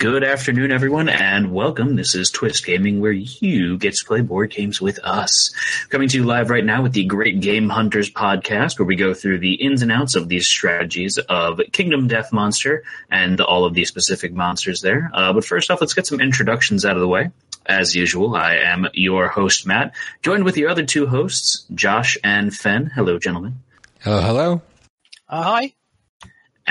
Good afternoon, everyone, and welcome. This is Twist Gaming, where you get to play board games with us. Coming to you live right now with the Great Game Hunters podcast, where we go through the ins and outs of these strategies of Kingdom Death Monster and all of the specific monsters there. Uh, but first off, let's get some introductions out of the way. As usual, I am your host, Matt, joined with your other two hosts, Josh and Fen. Hello, gentlemen. Hello, hello. Uh, hi.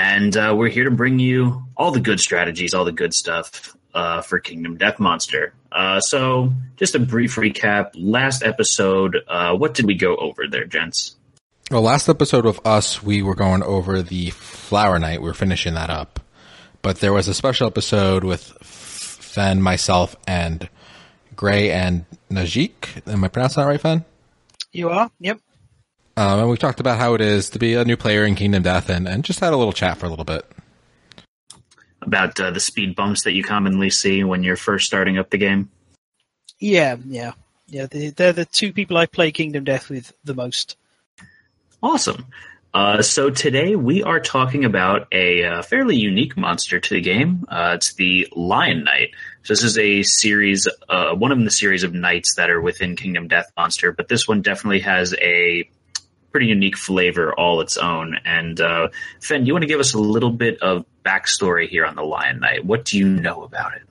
And uh, we're here to bring you all the good strategies, all the good stuff uh, for Kingdom Death Monster. Uh, so, just a brief recap. Last episode, uh, what did we go over there, gents? Well, last episode of us, we were going over the Flower Knight. We were finishing that up. But there was a special episode with Fen, myself, and Gray and Najik. Am I pronouncing that right, Fen? You are? Yep. Um, and we've talked about how it is to be a new player in Kingdom Death and, and just had a little chat for a little bit. About uh, the speed bumps that you commonly see when you're first starting up the game? Yeah, yeah. Yeah, they, they're the two people I play Kingdom Death with the most. Awesome. Uh, so today we are talking about a uh, fairly unique monster to the game. Uh, it's the Lion Knight. So this is a series, uh, one of the series of knights that are within Kingdom Death Monster, but this one definitely has a pretty unique flavor all its own. And uh, Fen, do you want to give us a little bit of backstory here on the Lion Knight? What do you know about it?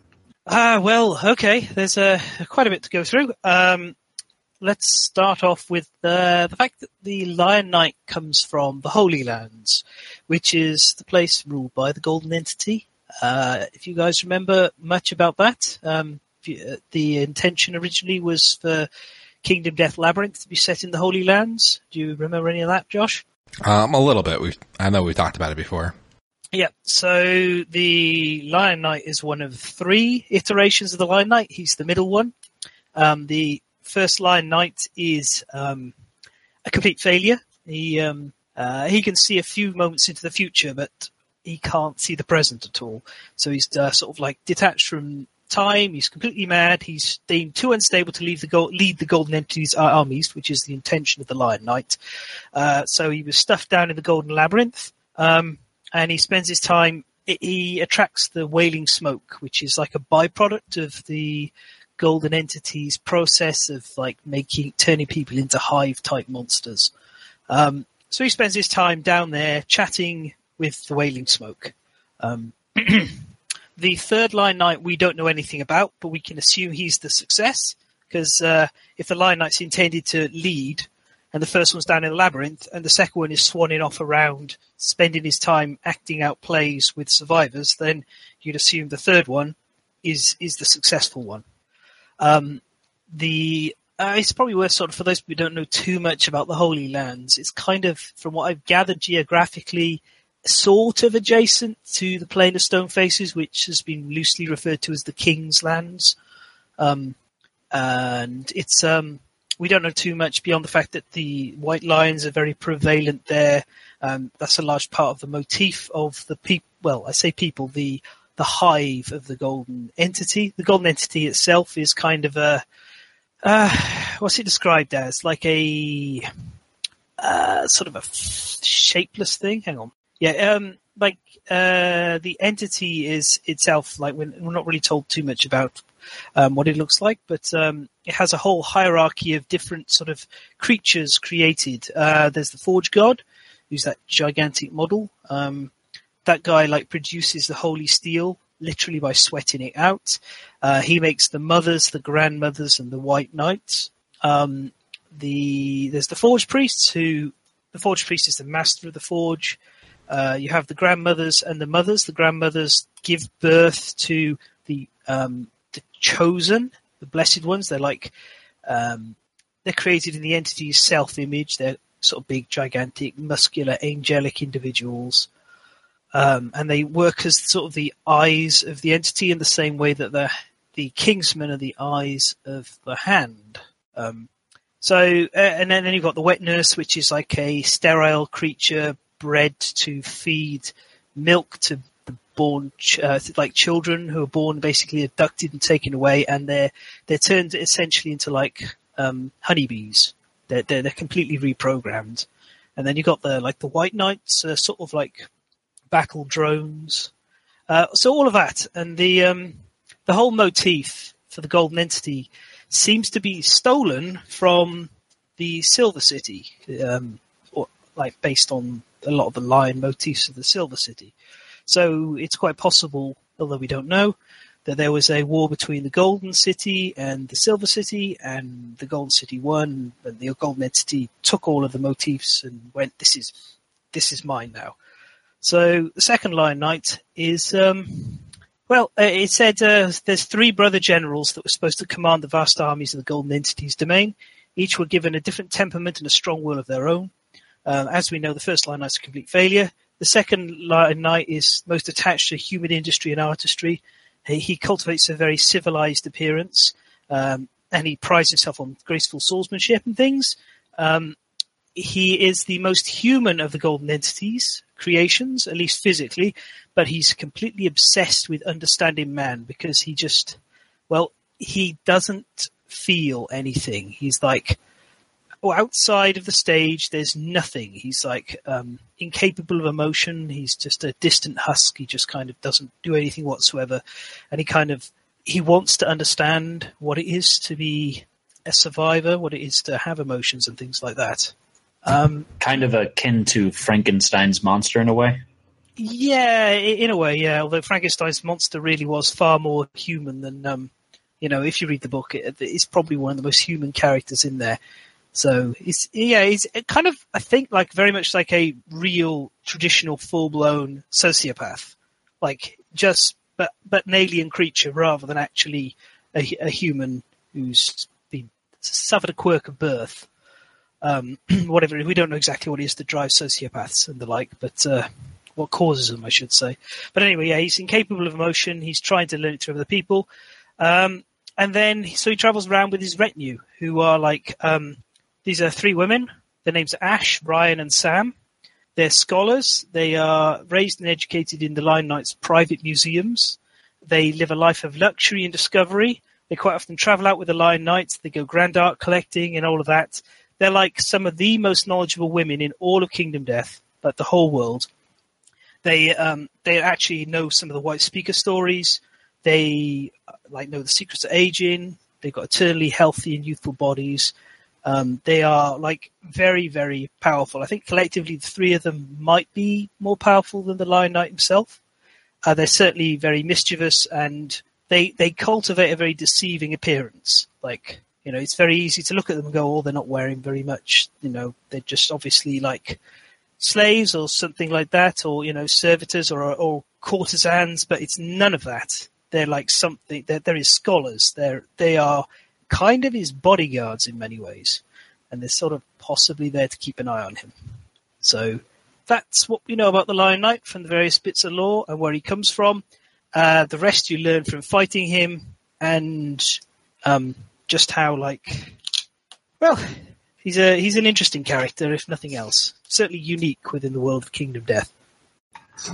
Uh, well, okay. There's uh, quite a bit to go through. Um, let's start off with the fact that the Lion Knight comes from the Holy Lands, which is the place ruled by the Golden Entity. Uh, if you guys remember much about that, um, you, uh, the intention originally was for Kingdom Death Labyrinth to be set in the Holy Lands. Do you remember any of that, Josh? Um, a little bit. We I know we've talked about it before. Yeah. So the Lion Knight is one of three iterations of the Lion Knight. He's the middle one. Um, the first Lion Knight is um, a complete failure. He um, uh, he can see a few moments into the future, but he can't see the present at all. So he's uh, sort of like detached from time. He's completely mad. He's deemed too unstable to leave the go- lead the Golden Entity's armies, which is the intention of the Lion Knight. Uh, so he was stuffed down in the Golden Labyrinth, um, and he spends his time. He attracts the Wailing Smoke, which is like a byproduct of the Golden Entity's process of like making turning people into hive type monsters. Um, so he spends his time down there chatting with the Wailing Smoke. Um, The third Lion Knight we don't know anything about, but we can assume he's the success because uh, if the Lion Knight's intended to lead, and the first one's down in the labyrinth, and the second one is swanning off around, spending his time acting out plays with survivors, then you'd assume the third one is is the successful one. Um, the uh, it's probably worth sort of for those who don't know too much about the Holy Lands. It's kind of, from what I've gathered geographically, sort of adjacent to the Plain of Stone Faces, which has been loosely referred to as the King's Lands. Um, and it's um, we don't know too much beyond the fact that the white lions are very prevalent there. Um, that's a large part of the motif of the people. Well, I say people, the the hive of the golden entity. The golden entity itself is kind of a uh, what's it described as? Like a uh, sort of a f- shapeless thing. Hang on. Yeah, um, like uh, the entity is itself like we're, we're, not really told too much about um, what it looks like, but um, it has a whole hierarchy of different sort of creatures created. Uh, there's the Forge God, who's that gigantic model. Um, that guy like produces the holy steel literally by sweating it out. Uh, he makes the mothers, the grandmothers, and the white knights. Um, the there's the Forge priests who the Forge priest is the master of the Forge. Uh, you have the grandmothers and the mothers. The grandmothers give birth to the um, the chosen, the blessed ones. They're like um, they're created in the entity's self-image. They're sort of big, gigantic, muscular, angelic individuals, um, and they work as sort of the eyes of the entity in the same way that the the kingsmen are the eyes of the hand. Um, so, uh, and then, then you've got the wet nurse, which is like a sterile creature bred to feed milk to the born uh, like children who are born basically abducted and taken away, and they're they're turned essentially into like um, honeybees. They're, they're they're completely reprogrammed, and then you got the like the white knights, uh, sort of like battle drones. Uh, so all of that and the um, the whole motif for the golden entity seems to be stolen from the Silver City, um, or like based on a lot of the lion motifs of the Silver City. So it's quite possible, although we don't know, that there was a war between the Golden City and the Silver City, and the Golden City won, and the Golden Entity took all of the motifs and went, "This is, this is mine now." So the second Lion Knight is, um, well, uh, it said uh, there's three brother generals that were supposed to command the vast armies of the Golden Entity's domain. Each were given a different temperament and a strong will of their own. Um, as we know, the first Lion Knight's a complete failure. The second Lion Knight is most attached to human industry and artistry. He, he cultivates a very civilized appearance, um, and he prides himself on graceful swordsmanship and things. Um, he is the most human of the golden entities creations, at least physically, but he's completely obsessed with understanding man because he just, well, he doesn't feel anything. He's like, oh, outside of the stage, there's nothing. He's like um, incapable of emotion. He's just a distant husk. He just kind of doesn't do anything whatsoever, and he kind of he wants to understand what it is to be a survivor, what it is to have emotions and things like that. Um, kind of akin to Frankenstein's monster in a way. Yeah, in a way, yeah. Although Frankenstein's monster really was far more human than, um, you know, if you read the book, it, it's probably one of the most human characters in there. So it's yeah, it's kind of I think like very much like a real traditional full blown sociopath, like just but but an alien creature rather than actually a, a human who's been suffered a quirk of birth um, whatever. We don't know exactly what it is that drives sociopaths and the like, but uh, what causes them, I should say. But anyway, yeah, he's incapable of emotion. He's trying to learn it through other people. Um, and then, so he travels around with his retinue, who are like, um, these are three women. Their names are Ash, Ryan, and Sam. They're scholars. They are raised and educated in the Lion Knight's private museums. They live a life of luxury and discovery. They quite often travel out with the Lion Knights. They go grand art collecting and all of that. They're like some of the most knowledgeable women in all of Kingdom Death, like the whole world. They um, they actually know some of the white speaker stories. They like know the secrets of aging. They've got eternally healthy and youthful bodies. Um, they are like very very powerful. I think collectively the three of them might be more powerful than the Lion Knight himself. Uh, they're certainly very mischievous and they they cultivate a very deceiving appearance. Like you know, it's very easy to look at them and go, "Oh, they're not wearing very much." You know, they're just obviously like slaves or something like that, or you know, servitors or or courtesans. But it's none of that. They're like something. They're, they're scholars. They're they are kind of his bodyguards in many ways, and they're sort of possibly there to keep an eye on him. So that's what we know about the Lion Knight from the various bits of lore and where he comes from. Uh, the rest you learn from fighting him and um, just how like well he's a he's an interesting character if nothing else. Certainly unique within the world of Kingdom Death.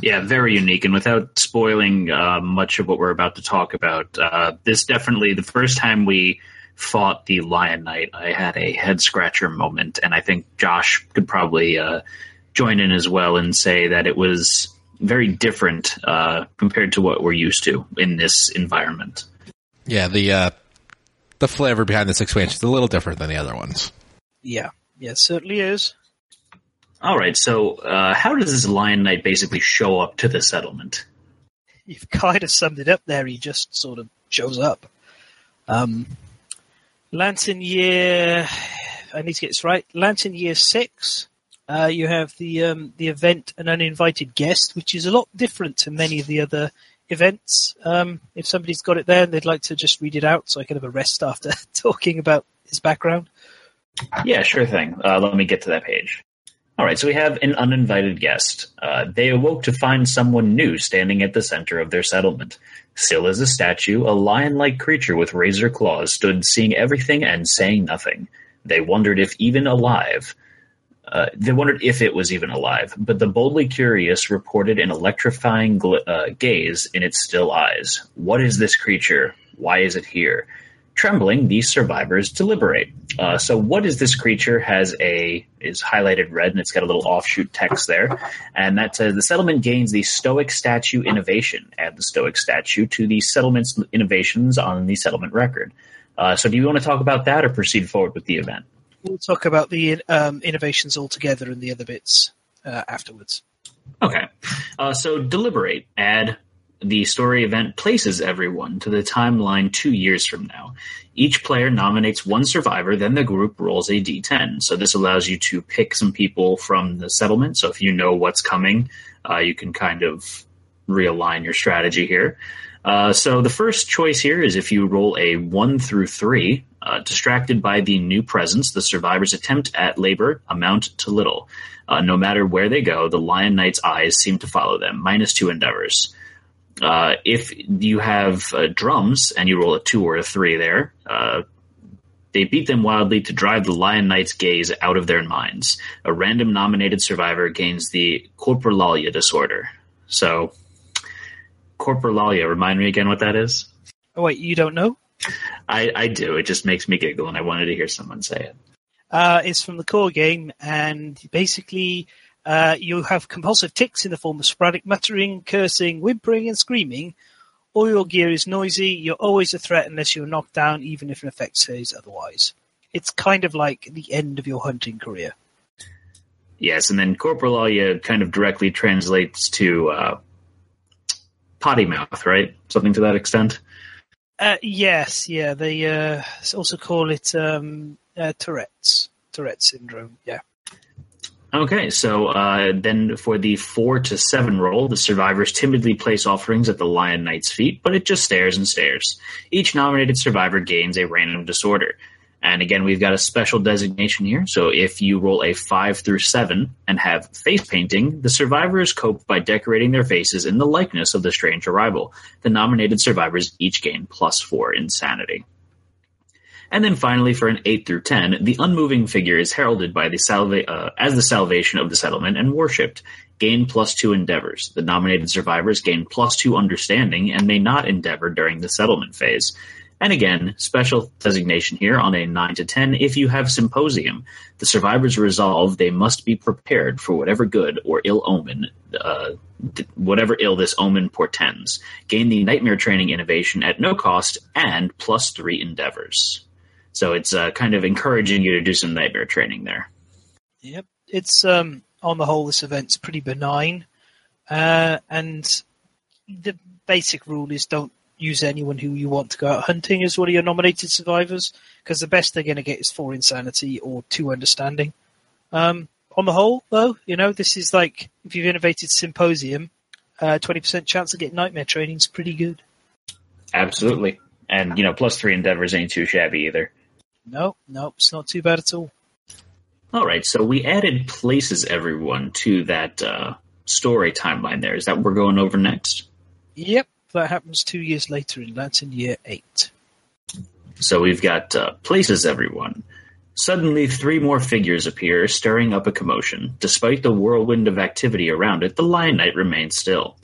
Yeah, very unique. And without spoiling uh, much of what we're about to talk about, uh, this definitely the first time we fought the Lion Knight, I had a head scratcher moment, and I think Josh could probably uh, join in as well and say that it was very different uh, compared to what we're used to in this environment. Yeah, the uh, the flavor behind this expansion is a little different than the other ones. Yeah, yeah, it certainly is. All right, so uh, how does this Lion Knight basically show up to the settlement? You've kind of summed it up there. He just sort of shows up. Um, Lantern year, I need to get this right. Lantern year six. Uh, you have the um, the event an uninvited guest, which is a lot different to many of the other events. Um, if somebody's got it there and they'd like to just read it out so I can have a rest after talking about his background. Yeah, sure thing. Uh, let me get to that page. All right, so we have an uninvited guest. Uh, they awoke to find someone new standing at the center of their settlement. Still as a statue, a lion like creature with razor claws stood seeing everything and saying nothing. They wondered if even alive, uh, they wondered if it was even alive, but the boldly curious reported an electrifying gl- uh, gaze in its still eyes. What is this creature? Why is it here? Trembling, the survivors deliberate. Uh, so, what is this creature? Has a is highlighted red, and it's got a little offshoot text there, and that says the settlement gains the Stoic statue innovation. Add the Stoic statue to the settlement's innovations on the settlement record. Uh, so, do you want to talk about that, or proceed forward with the event? We'll talk about the um, innovations altogether and the other bits uh, afterwards. Okay. Uh, so deliberate. Add the story event places everyone to the timeline two years from now. Each player nominates one survivor, then the group rolls a d10. So this allows you to pick some people from the settlement. So if you know what's coming, uh, you can kind of realign your strategy here. Uh, so the first choice here is if you roll a one through three, uh, distracted by the new presence, the survivors attempt at labor amount to little. Uh, no matter where they go, the Lion Knight's eyes seem to follow them. Minus two endeavors. Uh, if you have uh, drums and you roll a two or a three there, uh, they beat them wildly to drive the Lion Knight's gaze out of their minds. A random nominated survivor gains the Coprolalia disorder. So, Coprolalia, remind me again what that is? Oh, wait, you don't know? I, I do. It just makes me giggle, and I wanted to hear someone say it. Uh, it's from the core game, and basically uh, you have compulsive tics in the form of sporadic muttering, cursing, whimpering, and screaming. All your gear is noisy. You're always a threat unless you're knocked down, even if an effect says otherwise. It's kind of like the end of your hunting career. Yes, and then coprolalia kind of directly translates to uh, potty mouth, right? Something to that extent. Uh, yes, yeah. They uh, also call it um, uh, Tourette's Tourette syndrome. Yeah. Okay, so uh, then for the four to seven roll, the survivors timidly place offerings at the Lion Knight's feet, but it just stares and stares. Each nominated survivor gains a random disorder. And again, we've got a special designation here. So if you roll a five through seven and have face painting, the survivors cope by decorating their faces in the likeness of the strange arrival. The nominated survivors each gain plus four insanity. And then finally, for an 8 through 10, the unmoving figure is heralded by the salva- uh, as the salvation of the settlement and worshipped. Gain plus two endeavors. The nominated survivors gain plus two understanding and may not endeavor during the settlement phase. And again, special designation here on a 9 to 10 if you have symposium. The survivors resolve they must be prepared for whatever good or ill omen, uh, whatever ill this omen portends. Gain the nightmare training innovation at no cost and plus three endeavors. So it's uh, kind of encouraging you to do some nightmare training there. Yep, it's um, on the whole this event's pretty benign, uh, and the basic rule is don't use anyone who you want to go out hunting as one of your nominated survivors, because the best they're going to get is four insanity or two understanding. Um, on the whole, though, you know this is like if you've innovated symposium, uh, twenty uh, percent chance of getting nightmare training is pretty good. Absolutely, and you know plus three endeavors ain't too shabby either. No, no, it's not too bad at all. All right, so we added places everyone to that uh, story timeline. There is that we're going over next. Yep, that happens two years later in Lantern year eight. So we've got uh, places everyone. Suddenly, three more figures appear, stirring up a commotion. Despite the whirlwind of activity around it, the Lion Knight remains still.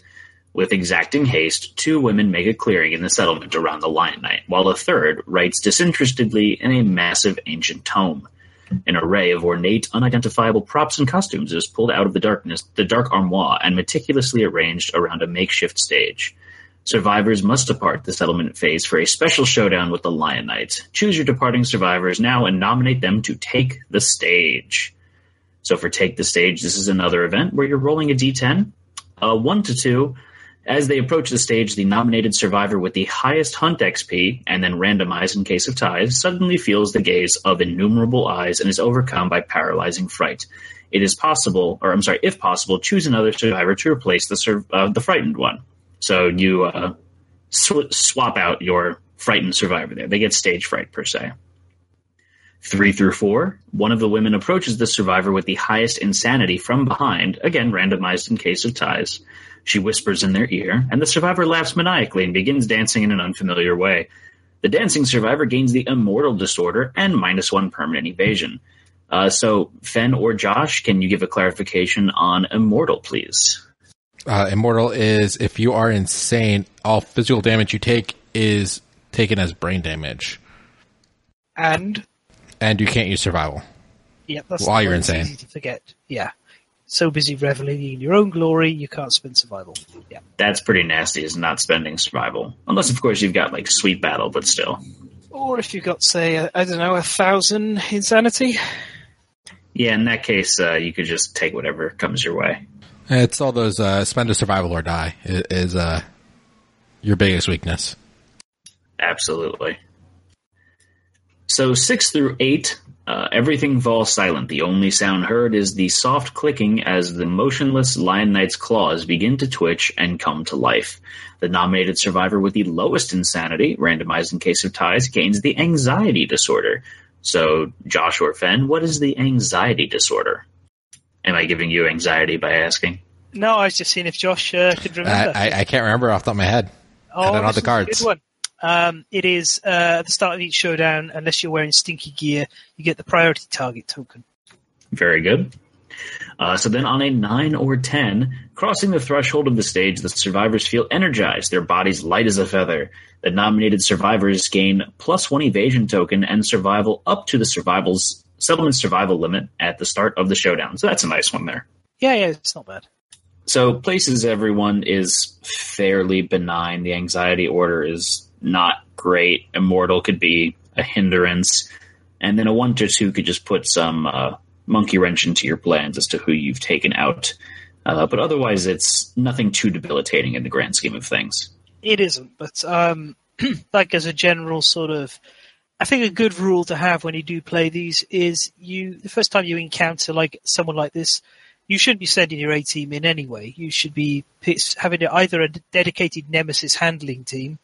With exacting haste, two women make a clearing in the settlement around the Lion Knight, while a third writes disinterestedly in a massive ancient tome. An array of ornate, unidentifiable props and costumes is pulled out of the darkness, the dark armoire, and meticulously arranged around a makeshift stage. Survivors must depart the settlement phase for a special showdown with the Lion Knights. Choose your departing survivors now and nominate them to take the stage. So for Take the Stage, this is another event where you're rolling a d10. Uh, 1 to 2 as they approach the stage, the nominated survivor with the highest hunt XP, and then randomized in case of ties, suddenly feels the gaze of innumerable eyes and is overcome by paralyzing fright. It is possible, or I'm sorry, if possible, choose another survivor to replace the sur- uh, the frightened one. So you uh, sw- swap out your frightened survivor there. They get stage fright per se. Three through four, one of the women approaches the survivor with the highest insanity from behind, again randomized in case of ties. She whispers in their ear, and the survivor laughs maniacally and begins dancing in an unfamiliar way. The dancing survivor gains the immortal disorder and minus one permanent evasion. Uh, so, Fen or Josh, can you give a clarification on immortal, please? Uh, immortal is if you are insane, all physical damage you take is taken as brain damage. and And you can't use survival. yeah, that's While you're insane. Easy to forget. Yeah, so busy reveling in your own glory, you can't spend survival. Yeah, That's pretty nasty, is not spending survival. Unless, of course, you've got like sweet battle, but still. or if you've got say I I don't know a thousand insanity. Yeah, in that case, uh, you could just take whatever comes your way. It's all those uh, spend a survival or die is uh, your biggest weakness. Absolutely. So six through eight, uh, everything falls silent. The only sound heard is the soft clicking as the motionless Lion Knight's claws begin to twitch and come to life. The nominated survivor with the lowest insanity, randomized in case of ties, gains the anxiety disorder. So, Josh or Fen, what is the anxiety disorder? Am I giving you anxiety by asking? No, I was just seeing if Josh uh, could remember. I, I can't remember off the top of my head. Oh, I don't have this the is a cards. Good one. Um, it is uh, at the start of each showdown. Unless you're wearing stinky gear, you get the priority target token. Very good. Uh, so then on a 9 or 10, crossing the threshold of the stage, the survivors feel energized, their bodies light as a feather. The nominated survivors gain plus 1 evasion token and survival up to the survival's settlement survival limit at the start of the showdown. So that's a nice one there. Yeah, yeah, it's not bad. So places everyone is fairly benign. The anxiety order is not great. Immortal could be a hindrance, and then a one to two could just put some uh, monkey wrench into your plans as to who you've taken out. Uh, but otherwise, it's nothing too debilitating in the grand scheme of things. It isn't, but um, like as a general sort of, I think a good rule to have when you do play these is you the first time you encounter like someone like this, you shouldn't be sending your A team in anyway. You should be having either a dedicated nemesis handling team,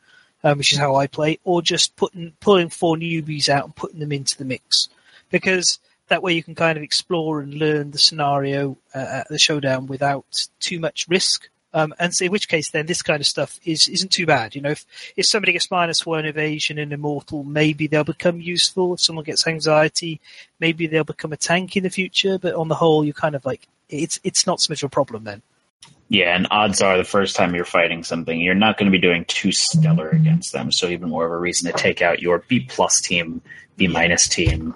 um, which is how I play, or just putting pulling four newbies out and putting them into the mix, because that way you can kind of explore and learn the scenario uh, at the showdown without too much risk. Um, and so in which case, then this kind of stuff is isn't too bad. You know, if if somebody gets minus one evasion and immortal, maybe they'll become useful. If someone gets anxiety, maybe they'll become a tank in the future. But on the whole, you're kind of like it's it's not so much of a problem then. Yeah, and odds are the first time you're fighting something, you're not going to be doing too stellar against them. So even more of a reason to take out your B plus team, B minus team,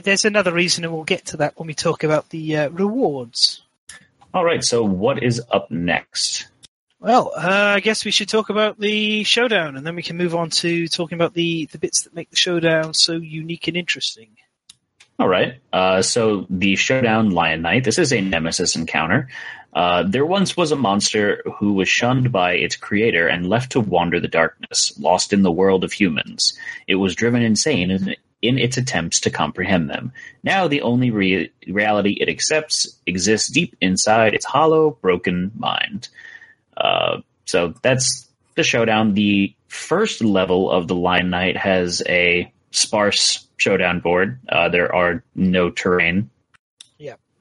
there's another reason, and we'll get to that when we talk about the uh, rewards. All right, so what is up next? Well, uh, I guess we should talk about the showdown, and then we can move on to talking about the the bits that make the showdown so unique and interesting. All right, uh, so the showdown Lion Knight. This is a nemesis encounter. Uh, there once was a monster who was shunned by its creator and left to wander the darkness, lost in the world of humans. It was driven insane in, in its attempts to comprehend them. Now, the only re- reality it accepts exists deep inside its hollow, broken mind. Uh, so that's the showdown. The first level of the Lion Knight has a sparse showdown board. Uh, there are no terrain.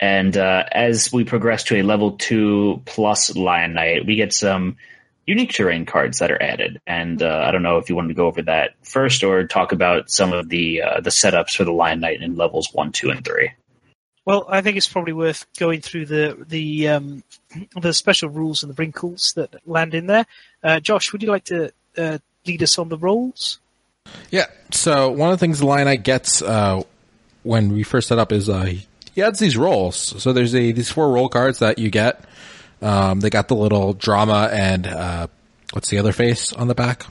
Yeah. And uh, as we progress to a level two plus Lion Knight, we get some unique terrain cards that are added. And uh, I don't know if you want to go over that first or talk about some of the uh, the setups for the Lion Knight in levels one, two, and three. Well, I think it's probably worth going through the the um, the special rules and the wrinkles that land in there. Uh, Josh, would you like to uh, lead us on the roles? Yeah. So one of the things the Lion Knight gets uh, when we first set up is uh, he adds these roles. So there's a these four role cards that you get. Um, they got the little drama and uh, what's the other face on the back?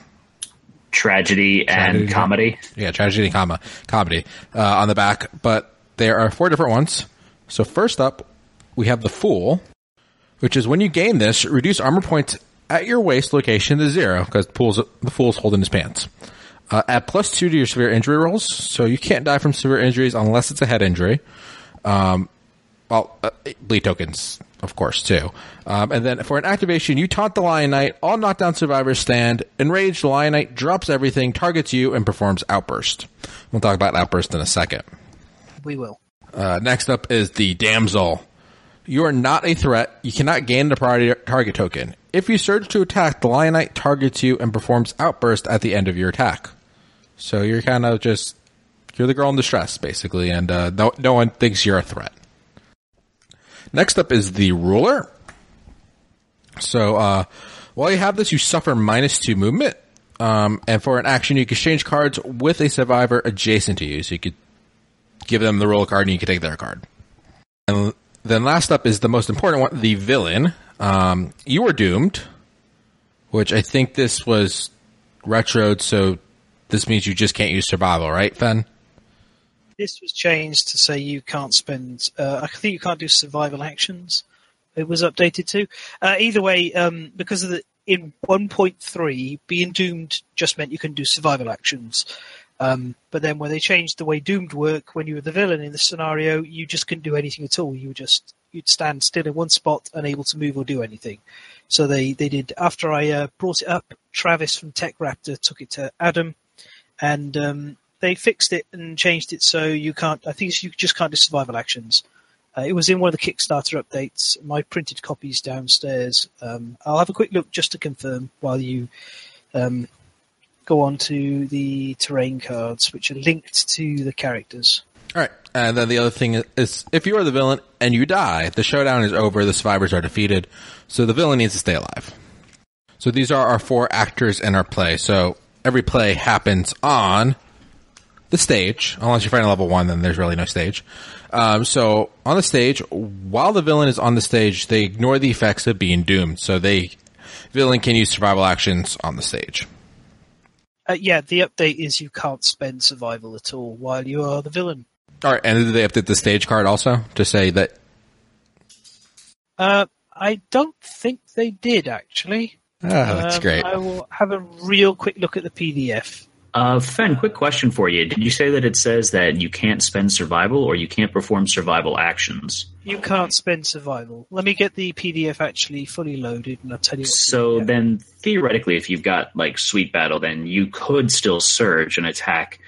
Tragedy and Tragedy. comedy. Yeah, tragedy and comma comedy uh, on the back. But there are four different ones. So first up, we have the Fool, which is when you gain this, reduce armor points at your waist location to zero because the Fool's the Fool's holding his pants. Uh, add plus two to your severe injury rolls, so you can't die from severe injuries unless it's a head injury. Um, well, uh, bleed tokens, of course, too. Um, and then for an activation, you taunt the Lion Knight. All knockdown survivors stand. Enraged, the Lion Knight drops everything, targets you, and performs Outburst. We'll talk about Outburst in a second. We will. Uh, next up is the Damsel. You are not a threat. You cannot gain the priority target token. If you surge to attack, the Lion Knight targets you and performs Outburst at the end of your attack. So you're kind of just you're the girl in distress, basically, and uh, no, no one thinks you're a threat. Next up is the ruler. So uh, while you have this, you suffer minus two movement. Um, and for an action, you can exchange cards with a survivor adjacent to you. So you could give them the role card and you can take their card. And then last up is the most important one, the villain. Um, you were doomed, which I think this was retroed, so this means you just can't use survival, right, Fen? This was changed to say you can't spend. Uh, I think you can't do survival actions. It was updated to. Uh, either way, um, because of the in 1.3, being doomed just meant you can do survival actions. Um, but then when they changed the way doomed work, when you were the villain in the scenario, you just couldn't do anything at all. You just you'd stand still in one spot, unable to move or do anything. So they they did. After I uh, brought it up, Travis from Tech Raptor took it to Adam, and um, they fixed it and changed it so you can't. I think you just can't do survival actions. Uh, it was in one of the Kickstarter updates. My printed copies downstairs. Um, I'll have a quick look just to confirm while you um, go on to the terrain cards, which are linked to the characters. All right. And then the other thing is if you are the villain and you die, the showdown is over, the survivors are defeated, so the villain needs to stay alive. So these are our four actors in our play. So every play happens on the stage, unless you're fighting level one, then there's really no stage. Um, so on the stage, while the villain is on the stage, they ignore the effects of being doomed. So they villain can use survival actions on the stage. Uh, yeah, the update is you can't spend survival at all while you are the villain. All right, and did they update the stage card also to say that? Uh, I don't think they did actually. Oh, that's Um, great. I will have a real quick look at the PDF. Uh, Fen, quick question for you. Did you say that it says that you can't spend survival or you can't perform survival actions? You can't spend survival. Let me get the PDF actually fully loaded, and I'll tell you. What So then, theoretically, if you've got like sweet battle, then you could still surge and attack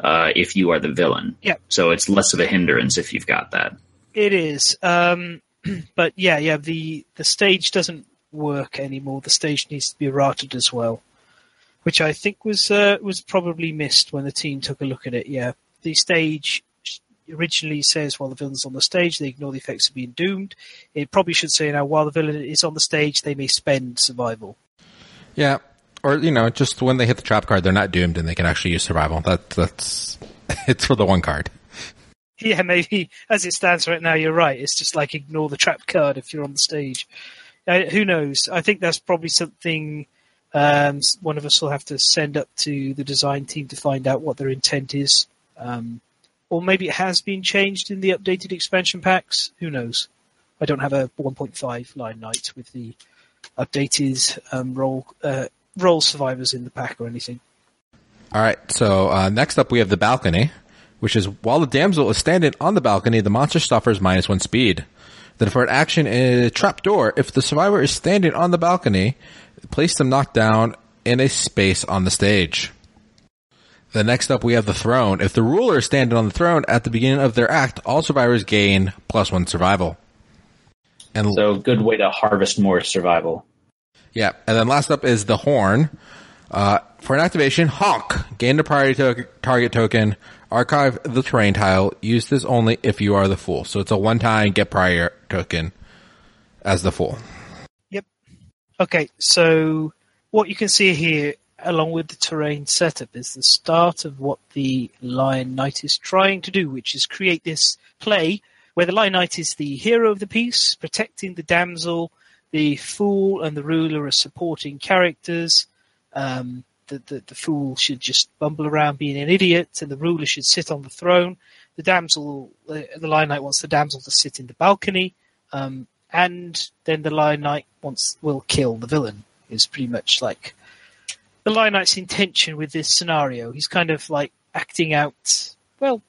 uh, if you are the villain. Yeah. So it's less of a hindrance if you've got that. It is, um, but yeah, yeah. The the stage doesn't work anymore. The stage needs to be routed as well, which I think was uh, was probably missed when the team took a look at it. Yeah, the stage originally says while the villain's on the stage, they ignore the effects of being doomed. It probably should say now while the villain is on the stage, they may spend survival. Yeah, or you know, just when they hit the trap card, they're not doomed and they can actually use survival. That that's it's for the one card. Yeah, maybe as it stands right now, you're right. It's just like ignore the trap card if you're on the stage. Uh, who knows? I think that's probably something um, one of us will have to send up to the design team to find out what their intent is. Um, or maybe it has been changed in the updated expansion packs. Who knows? I don't have a 1.5 Lion Knight with the updated um, roll uh, roll survivors in the pack or anything. All right. So uh, next up, we have the balcony, which is while the damsel is standing on the balcony, the monster suffers minus one speed. Then for an action a trap door, if the survivor is standing on the balcony, place them knocked down in a space on the stage. The next up, we have the throne. If the ruler is standing on the throne at the beginning of their act, all survivors gain plus one survival. And So good way to harvest more survival. yeah, and then last up is the horn. Uh, for an activation, honk. Gain the priority to- target token. Archive the terrain tile. Use this only if you are the fool. So it's a one-time get prior token as the fool. Okay, so what you can see here, along with the terrain setup, is the start of what the Lion Knight is trying to do, which is create this play where the Lion Knight is the hero of the piece, protecting the damsel, the fool and the ruler are supporting characters. Um, the, the, the fool should just bumble around being an idiot, and the ruler should sit on the throne. The damsel, the, the Lion Knight wants the damsel to sit in the balcony. Um, and then the Lion Knight wants will kill the villain. Is pretty much like the Lion Knight's intention with this scenario. He's kind of like acting out. Well,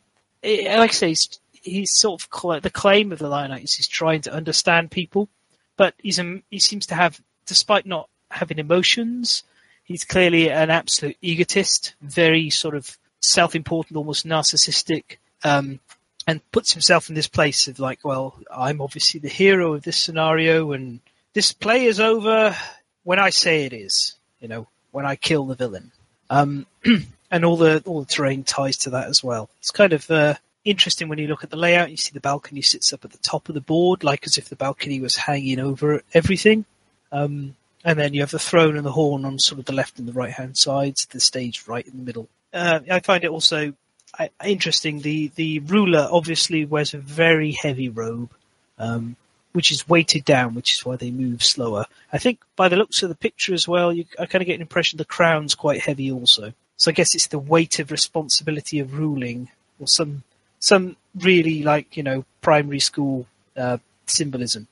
eh, like I say, he's, he's sort of the claim of the Lion Knight is he's trying to understand people, but he's a, he seems to have, despite not having emotions, he's clearly an absolute egotist, very sort of self-important, almost narcissistic. Um, and puts himself in this place of like, well, I'm obviously the hero of this scenario, and this play is over when I say it is. You know, when I kill the villain. Um, and all the all the terrain ties to that as well. It's kind of uh, interesting when you look at the layout. You see the balcony sits up at the top of the board, like as if the balcony was hanging over everything. Um, and then you have the throne and the horn on sort of the left and the right hand sides, the stage right in the middle. Uh, I find it also uh, interesting. The the ruler obviously wears a very heavy robe, um, which is weighted down, which is why they move slower. I think by the looks of the picture as well, you, I kind of get an impression the crown's quite heavy also. So I guess it's the weight of responsibility of ruling, or some some really like you know primary school uh, symbolism.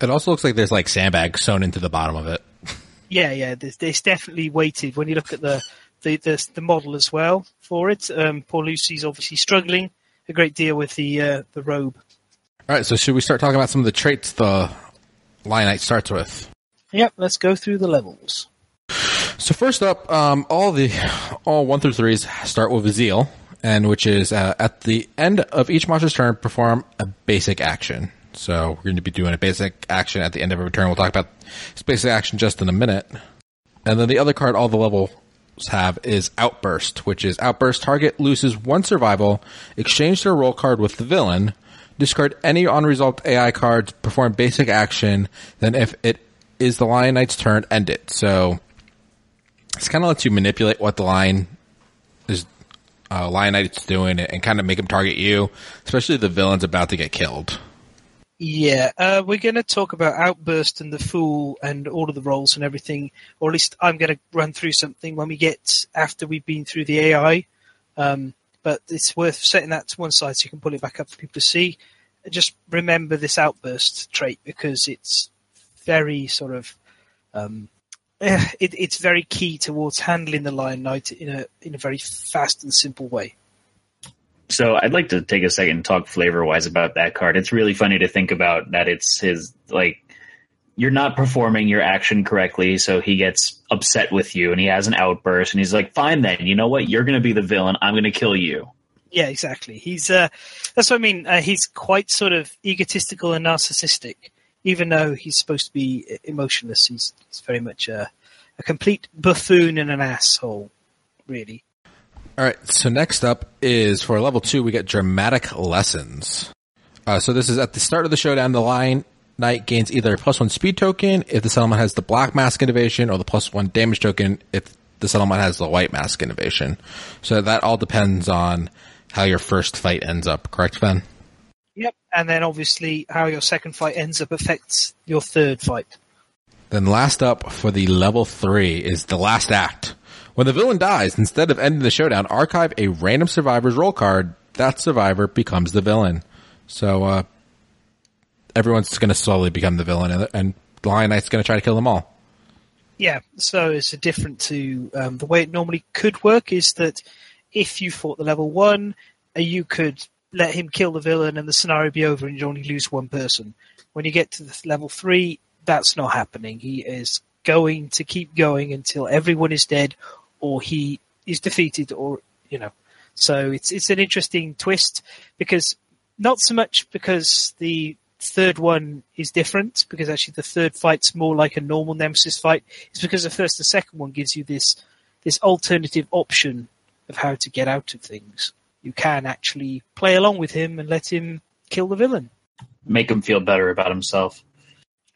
It also looks like there's like sandbags sewn into the bottom of it. Yeah, yeah, there's, there's definitely weighted when you look at the the, the, the model as well for it. Um, poor Lucy's obviously struggling a great deal with the uh, the robe. All right, so should we start talking about some of the traits the Lion Knight starts with? Yep, let's go through the levels. So first up, um, all the all one through threes start with a zeal, and which is uh, at the end of each monster's turn, perform a basic action. So we're going to be doing a basic action at the end of every turn. We'll talk about this basic action just in a minute. And then the other card all the levels have is Outburst, which is Outburst. Target loses one survival, exchange their role card with the villain, discard any unresolved AI cards, perform basic action. Then if it is the Lion Knight's turn, end it. So this kind of lets you manipulate what the Lion is uh, Lion Knight's doing and kind of make him target you, especially the villain's about to get killed. Yeah, uh, we're going to talk about Outburst and the Fool and all of the roles and everything, or at least I'm going to run through something when we get after we've been through the AI. Um, but it's worth setting that to one side so you can pull it back up for people to see. Just remember this Outburst trait because it's very sort of um, eh, it, it's very key towards handling the Lion Knight in a in a very fast and simple way. So I'd like to take a second and talk flavor wise about that card. It's really funny to think about that it's his like you're not performing your action correctly, so he gets upset with you and he has an outburst and he's like, "Fine then, you know what? You're going to be the villain. I'm going to kill you." Yeah, exactly. He's uh, that's what I mean. Uh, he's quite sort of egotistical and narcissistic, even though he's supposed to be emotionless. He's, he's very much a, a complete buffoon and an asshole, really. All right. So next up is for level two, we get dramatic lessons. Uh, so this is at the start of the showdown. The Lion Knight gains either a plus one speed token if the settlement has the black mask innovation, or the plus one damage token if the settlement has the white mask innovation. So that all depends on how your first fight ends up. Correct, Fen? Yep. And then obviously how your second fight ends up affects your third fight. Then last up for the level three is the last act. When the villain dies, instead of ending the showdown, archive a random survivor's role card. That survivor becomes the villain. So, uh, everyone's going to slowly become the villain, and, Lion Knight's going to try to kill them all. Yeah, so it's different to um, the way it normally could work. Is that if you fought the level one, uh, you could let him kill the villain, and the scenario be over, and you only lose one person. When you get to the level three, that's not happening. He is going to keep going until everyone is dead, or he is defeated, or you know. So it's it's an interesting twist because not so much because the third one is different because actually the third fight's more like a normal nemesis fight. It's because the first and second one gives you this this alternative option of how to get out of things. You can actually play along with him and let him kill the villain. Make him feel better about himself.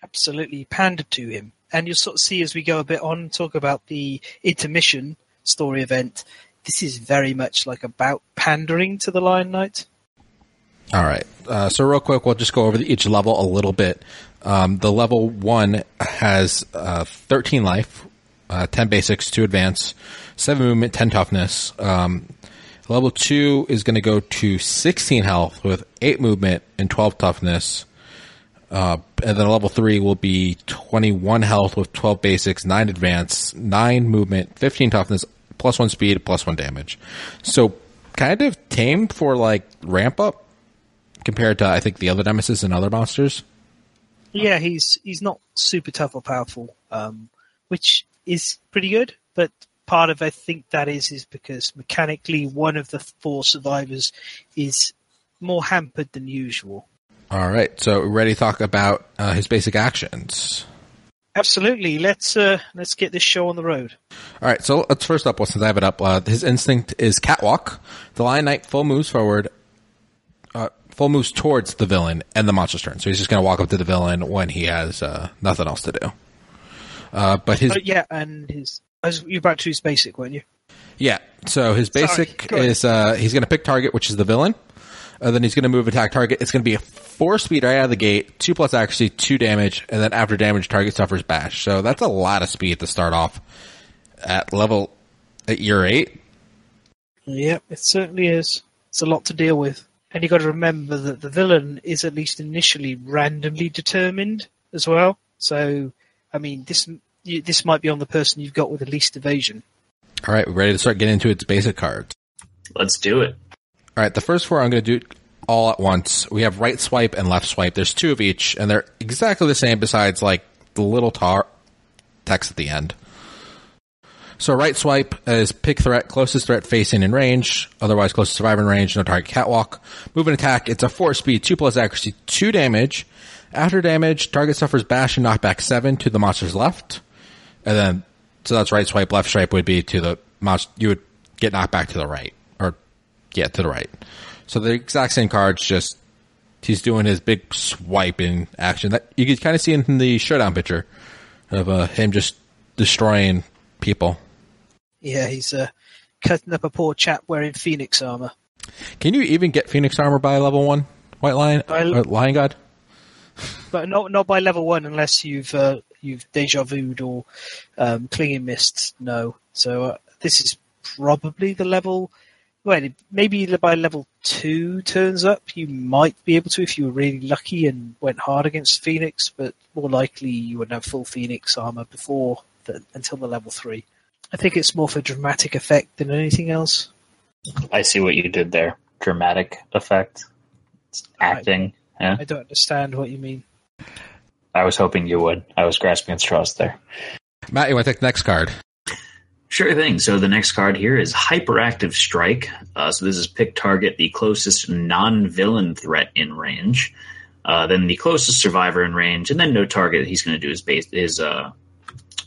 Absolutely pander to him. And you'll sort of see as we go a bit on, talk about the intermission story event. This is very much like about pandering to the Lion Knight. All right. Uh, so real quick, we'll just go over the, each level a little bit. Um, the level one has uh, 13 life, uh, 10 basics, 2 advance, 7 movement, 10 toughness. Um, level 2 is going to go to 16 health with 8 movement and 12 toughness. Uh, and then level 3 will be 21 health with 12 basics, 9 advance, 9 movement, 15 toughness, plus 1 speed, plus 1 damage. So kind of tame for like ramp up compared to I think the other nemesis and other monsters. Yeah, he's he's not super tough or powerful, um, which is pretty good. But part of I think that is is because mechanically one of the four survivors is more hampered than usual. All right, so ready to talk about uh, his basic actions. Absolutely. Let's uh, let's get this show on the road. All right. So let's first up, well, since I have it up, uh, his instinct is catwalk. The Lion Knight full moves forward, uh, full moves towards the villain and the monster's turn. So he's just going to walk up to the villain when he has uh, nothing else to do. Uh, but his Oh, yeah, and his. I was, you about to use basic, weren't you? yeah, so his basic is uh, he's going to pick target, which is the villain. And then he's going to move attack target. It's going to be a four speed right out of the gate, two plus accuracy, two damage, and then after damage, target suffers bash. So that's a lot of speed to start off at level at year eight. Yep, it certainly is. It's a lot to deal with. And you've got to remember that the villain is at least initially randomly determined as well. So, I mean, this you, this might be on the person you've got with the least evasion. All right, we're ready to start getting into its basic cards. Let's do it. All right, the first four I'm going to do all at once. We have right swipe and left swipe. There's two of each, and they're exactly the same besides like the little tar text at the end. So right swipe is pick threat, closest threat facing in range, otherwise closest survivor in range, no target catwalk. Move and attack, it's a four speed, two plus accuracy, two damage. After damage, target suffers bash and knockback seven to the monster's left. And then, so that's right swipe, left swipe would be to the monster, you would get knocked back to the right. Yeah, to the right. So the exact same cards, just, he's doing his big swipe in action. That, you can kind of see in the showdown picture of, uh, him just destroying people. Yeah, he's uh, cutting up a poor chap wearing phoenix armor. Can you even get Phoenix armor by level one? White Lion, By- or Lion God. but not not by level one unless you've uh, you've deja vu'd or um, clinging mists. No, so uh, this is probably the level. Well, maybe by level two turns up, you might be able to if you were really lucky and went hard against Phoenix. But more likely, you wouldn't have full Phoenix armor before the, until the level three. I think it's more for dramatic effect than anything else. I see what you did there. Dramatic effect. It's acting. Yeah. I don't understand what you mean. I was hoping you would. I was grasping at straws there. Matt, you want to take the next card? Sure thing. So the next card here is Hyperactive Strike. Uh, so this is pick target the closest non-villain threat in range, uh, then the closest survivor in range, and then no target. He's going to do his base his uh,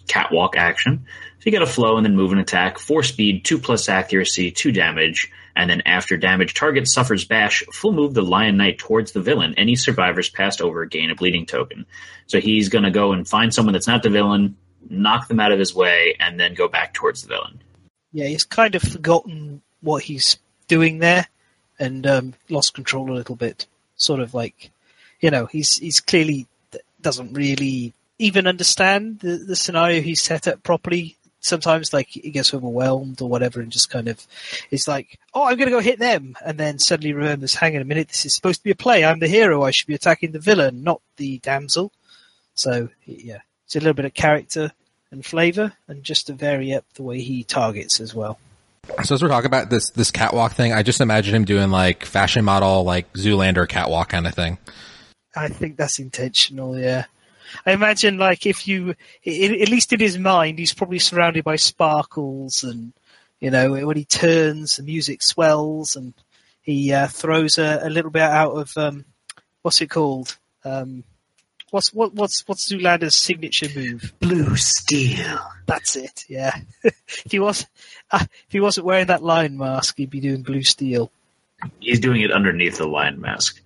catwalk action. So you got a flow and then move and attack. Four speed, two plus accuracy, two damage, and then after damage, target suffers bash. Full move the Lion Knight towards the villain. Any survivors passed over gain a bleeding token. So he's going to go and find someone that's not the villain, knock them out of his way, and then go back towards the villain. Yeah, he's kind of forgotten what he's doing there and um, lost control a little bit. Sort of like, you know, he's he's clearly doesn't really even understand the, the scenario he's set up properly. Sometimes, like he gets overwhelmed or whatever, and just kind of is like, "Oh, I'm going to go hit them," and then suddenly remembers, "Hang on a minute, this is supposed to be a play. I'm the hero. I should be attacking the villain, not the damsel." So, yeah, it's a little bit of character and flavor, and just to vary up the way he targets as well. So as we're talking about this this catwalk thing, I just imagine him doing like fashion model, like Zoolander catwalk kind of thing. I think that's intentional. Yeah, I imagine like if you, i at least in his mind, he's probably surrounded by sparkles, and you know when he turns, the music swells, and he uh, throws a, a little bit out of um, what's it called? Um, what's what, what's what's Zoolander's signature move? Blue steel. That's it. Yeah. if he was, uh, if he wasn't wearing that lion mask, he'd be doing blue steel. He's doing it underneath the lion mask.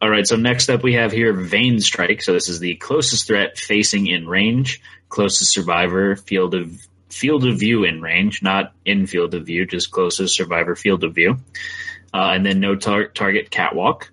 All right, so next up we have here Vein Strike. So this is the closest threat facing in range, closest survivor, field of field of view in range, not in field of view, just closest survivor field of view. Uh, and then no tar- target catwalk.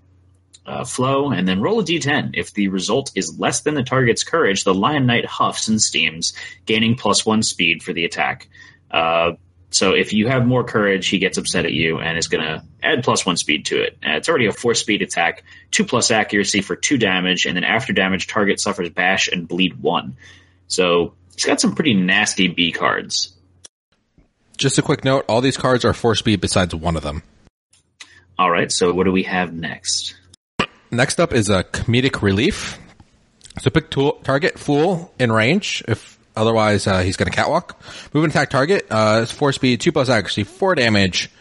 Uh, flow, and then roll a d10. If the result is less than the target's courage, the Lion Knight huffs and steams, gaining plus one speed for the attack. Uh, so if you have more courage, he gets upset at you and is going to add plus one speed to it. Uh, it's already a four speed attack, two plus accuracy for two damage, and then after damage, target suffers bash and bleed one. So he's got some pretty nasty B cards. Just a quick note: all these cards are four speed besides one of them. All right, so what do we have next? Next up is a comedic relief. So pick tool, target fool in range. If otherwise, uh, he's going to catwalk. Move and attack target. Uh, it's four speed, two plus accuracy, four damage.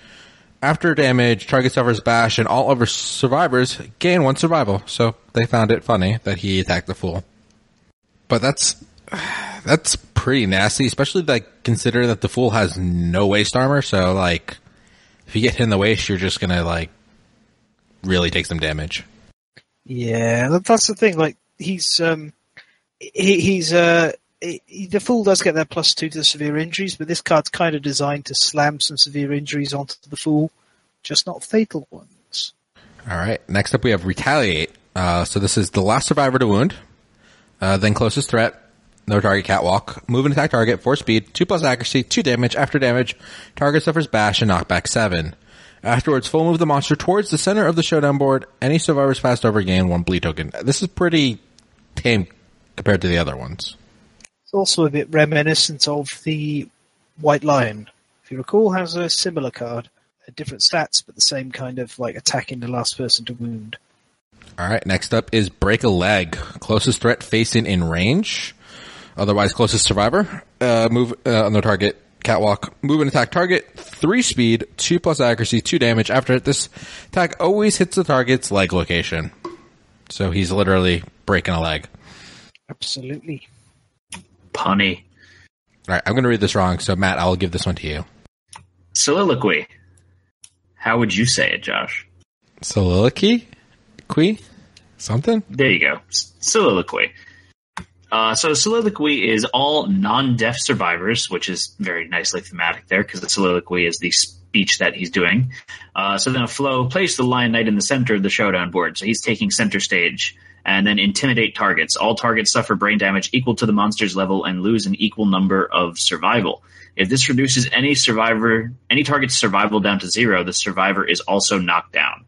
After damage, target suffers bash, and all other survivors gain one survival. So they found it funny that he attacked the fool. But that's that's pretty nasty, especially like consider that the fool has no waist armor. So like, if you get hit in the waist, you're just gonna like really take some damage. Yeah, that's the thing. Like he's um, he, he's uh, it, the fool does get that plus two to the severe injuries, but this card's kind of designed to slam some severe injuries onto the fool, just not fatal ones. All right. Next up, we have retaliate. Uh, so this is the last survivor to wound, uh, then closest threat, no target catwalk, move and attack target, four speed, two plus accuracy, two damage. After damage, target suffers bash and knockback seven. Afterwards, full move the monster towards the center of the showdown board. Any survivors passed over gain one bleed token. This is pretty tame compared to the other ones. It's also a bit reminiscent of the White Lion. If you recall, has a similar card, different stats, but the same kind of like attacking the last person to wound. All right. Next up is break a leg. Closest threat facing in range. Otherwise, closest survivor. Uh, move uh, on the target. Catwalk. Move and attack target. Three speed. Two plus accuracy. Two damage. After it, this attack always hits the target's leg location. So he's literally breaking a leg. Absolutely. Punny. All right. I'm going to read this wrong. So Matt, I'll give this one to you. Soliloquy. How would you say it, Josh? Soliloquy? Qui? Something? There you go. Soliloquy. Uh, so soliloquy is all non-deaf survivors, which is very nicely thematic there because the soliloquy is the speech that he's doing. Uh, so then a flow place the lion knight in the center of the showdown board. So he's taking center stage and then intimidate targets. All targets suffer brain damage equal to the monster's level and lose an equal number of survival. If this reduces any survivor, any target's survival down to zero, the survivor is also knocked down.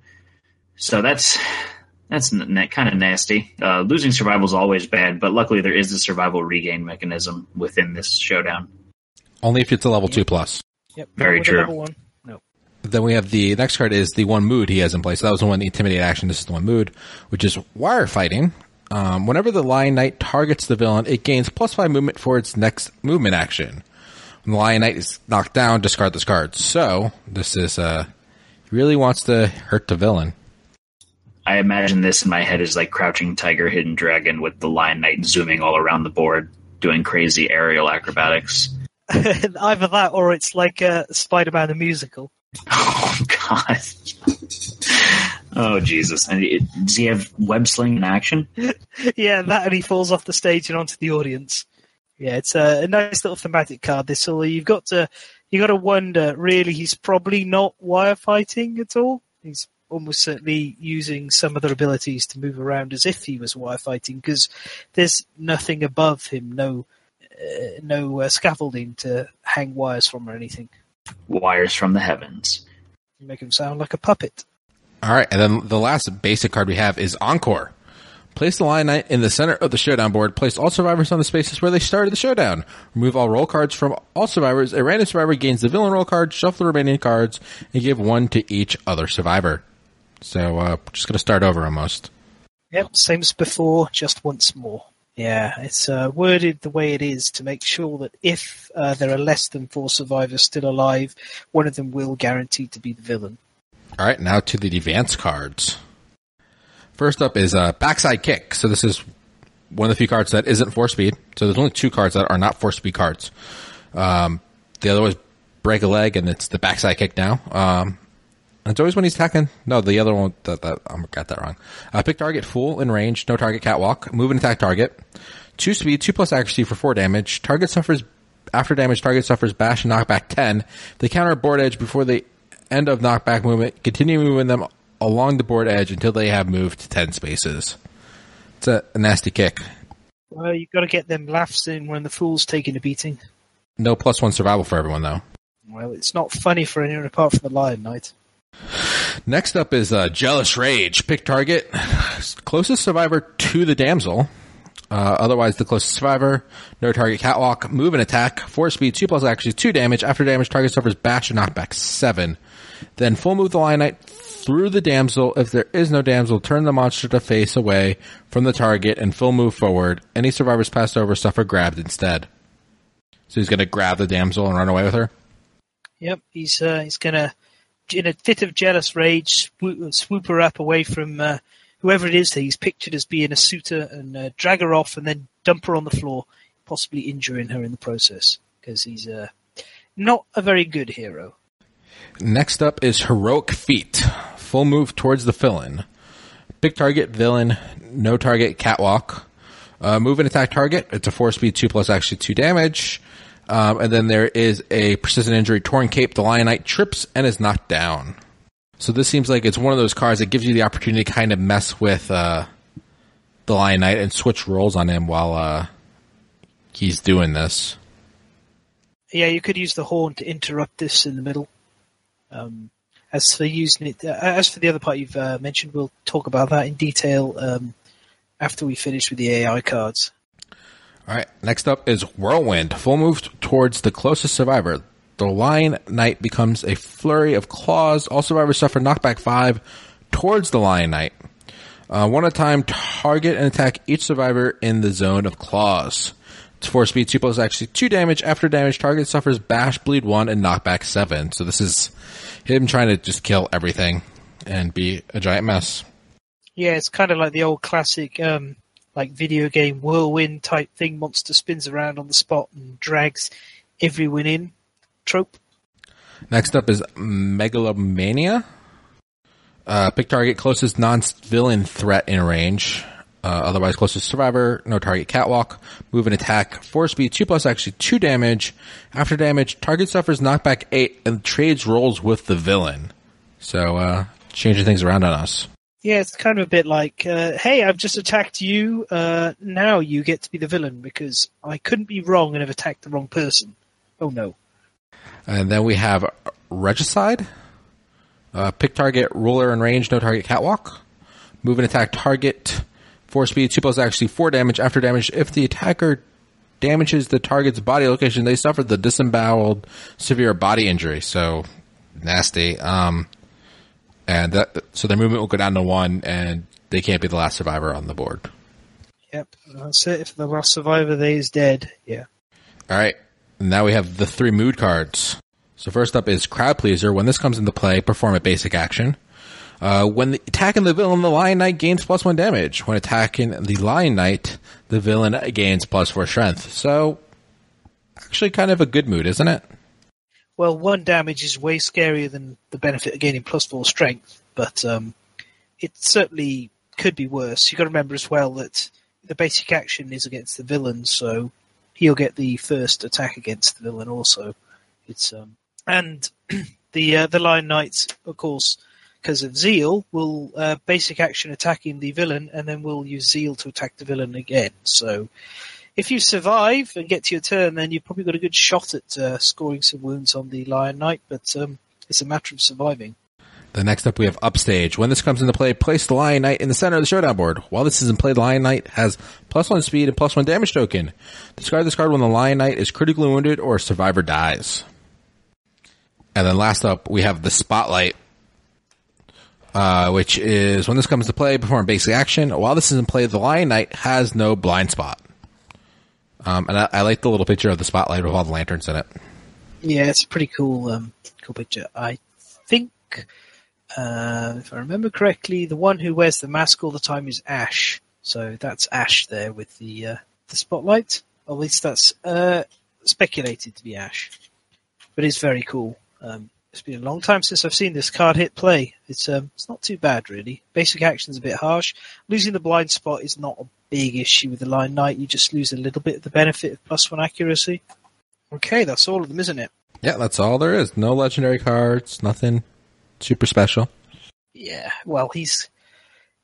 So that's that's n- kind of nasty. Uh, losing survival is always bad, but luckily there is a survival regain mechanism within this showdown. Only if it's a level two plus. Yep. Very With true. level One. No. Then we have the next card is the one mood he has in place. That was the one the intimidate action. This is the one mood, which is wire fighting. Um, whenever the lion knight targets the villain, it gains plus five movement for its next movement action. When the lion knight is knocked down, discard this card. So this is uh, really wants to hurt the villain. I imagine this in my head is like Crouching Tiger, Hidden Dragon with the Lion Knight zooming all around the board, doing crazy aerial acrobatics. Either that or it's like uh, Spider-Man the musical. Oh God! oh Jesus! And it, does he have web sling in action? yeah, that and he falls off the stage and onto the audience. Yeah, it's a, a nice little thematic card. This, although you've got to you got to wonder. Really, he's probably not wire fighting at all. He's almost certainly using some other abilities to move around as if he was wire fighting because there's nothing above him, no uh, no uh, scaffolding to hang wires from or anything. Wires from the heavens. You make him sound like a puppet. All right, and then the last basic card we have is Encore. Place the Lion Knight in the center of the showdown board. Place all survivors on the spaces where they started the showdown. Remove all roll cards from all survivors. A random survivor gains the villain roll card. Shuffle the remaining cards and give one to each other survivor. So uh, just going to start over almost. Yep, same as before, just once more. Yeah, it's uh, worded the way it is to make sure that if uh, there are less than four survivors still alive, one of them will guarantee to be the villain. All right, now to the advance cards. First up is uh, backside kick. So this is one of the few cards that isn't four speed. So there's only two cards that are not four speed cards. Um, the other was break a leg, and it's the backside kick now. Um, it's always when he's attacking. No, the other one that, that I got that wrong. Uh, pick target full in range, no target catwalk. Move and attack target. Two speed, two plus accuracy for four damage. Target suffers after damage. Target suffers bash and knockback ten. They counter board edge before the end of knockback movement. Continue moving them along the board edge until they have moved to ten spaces. It's a, a nasty kick. Well, you've got to get them laughs in when the fool's taking a beating. No plus one survival for everyone though. Well, it's not funny for anyone apart from the Lion Knight. Next up is uh, Jealous Rage. Pick target. Closest survivor to the damsel. Uh, otherwise, the closest survivor. No target catwalk. Move and attack. Four speed, two plus accuracy, two damage. After damage, target suffers bash and knockback seven. Then full move the Lion Knight through the damsel. If there is no damsel, turn the monster to face away from the target and full move forward. Any survivors passed over suffer grabbed instead. So he's going to grab the damsel and run away with her. Yep, he's uh, he's gonna, in a fit of jealous rage, swoop, swoop her up away from uh, whoever it is that he's pictured as being a suitor, and uh, drag her off, and then dump her on the floor, possibly injuring her in the process, because he's uh, not a very good hero. Next up is Heroic Feat. Full move towards the villain. Big target villain, no target catwalk. Uh, move and attack target. It's a four speed two plus actually two damage. Um, and then there is a persistent injury, torn cape. The Lion Knight trips and is knocked down. So this seems like it's one of those cards that gives you the opportunity to kind of mess with uh, the Lion Knight and switch roles on him while uh, he's doing this. Yeah, you could use the horn to interrupt this in the middle. Um, as for using it, uh, as for the other part you've uh, mentioned, we'll talk about that in detail um, after we finish with the AI cards. All right. Next up is Whirlwind. Full move towards the closest survivor. The Lion Knight becomes a flurry of claws. All survivors suffer knockback five towards the Lion Knight. Uh, one at a time, target and attack each survivor in the zone of claws. It's four speed, two plus actually two damage. After damage, target suffers bash, bleed one, and knockback seven. So this is him trying to just kill everything and be a giant mess. Yeah, it's kind of like the old classic, um, like video game whirlwind type thing. Monster spins around on the spot and drags everyone in. Trope. Next up is Megalomania. Uh, pick target closest non-villain threat in range. Uh, otherwise closest survivor, no target catwalk. Move and attack, 4 speed, 2 plus actually 2 damage. After damage, target suffers knockback 8 and trades rolls with the villain. So, uh, changing things around on us. Yeah, it's kind of a bit like, uh, hey, I've just attacked you, uh, now you get to be the villain because I couldn't be wrong and have attacked the wrong person. Oh no. And then we have Regicide. Uh, pick target, ruler and range, no target catwalk. Move and attack target, four speed, two plus actually four damage. After damage, if the attacker damages the target's body location, they suffer the disemboweled severe body injury. So nasty. Um, and that, so their movement will go down to one, and they can't be the last survivor on the board. Yep, that's it. If the last survivor there is dead, yeah. All right. Now we have the three mood cards. So first up is Crowd Pleaser. When this comes into play, perform a basic action. Uh, when the, attacking the villain, the Lion Knight gains plus one damage. When attacking the Lion Knight, the villain gains plus four strength. So, actually kind of a good mood, isn't it? Well, one damage is way scarier than the benefit of gaining plus four strength, but um, it certainly could be worse. You've got to remember as well that the basic action is against the villain, so he'll get the first attack against the villain also. It's um, and the uh, the Lion Knights, of course, because of Zeal, will uh, basic action attacking the villain, and then will use Zeal to attack the villain again. So, if you survive and get to your turn, then you've probably got a good shot at uh, scoring some wounds on the Lion Knight. But um, it's a matter of surviving. The next up we have Upstage. When this comes into play, place the Lion Knight in the center of the showdown board. While this is in play, the Lion Knight has plus one speed and plus one damage token. Discard this card when the Lion Knight is critically wounded or a survivor dies. And then last up, we have the Spotlight, uh, which is when this comes to play, perform basic action. While this is in play, the Lion Knight has no blind spot. Um, and I, I, like the little picture of the Spotlight with all the lanterns in it. Yeah, it's a pretty cool, um, cool picture. I think, uh, if I remember correctly, the one who wears the mask all the time is Ash. So that's Ash there with the uh, the spotlight. At least that's uh, speculated to be Ash. But it's very cool. Um, it's been a long time since I've seen this card hit play. It's um, it's not too bad really. Basic action's a bit harsh. Losing the blind spot is not a big issue with the Lion Knight. You just lose a little bit of the benefit of plus one accuracy. Okay, that's all of them, isn't it? Yeah, that's all there is. No legendary cards, nothing super special. Yeah, well, he's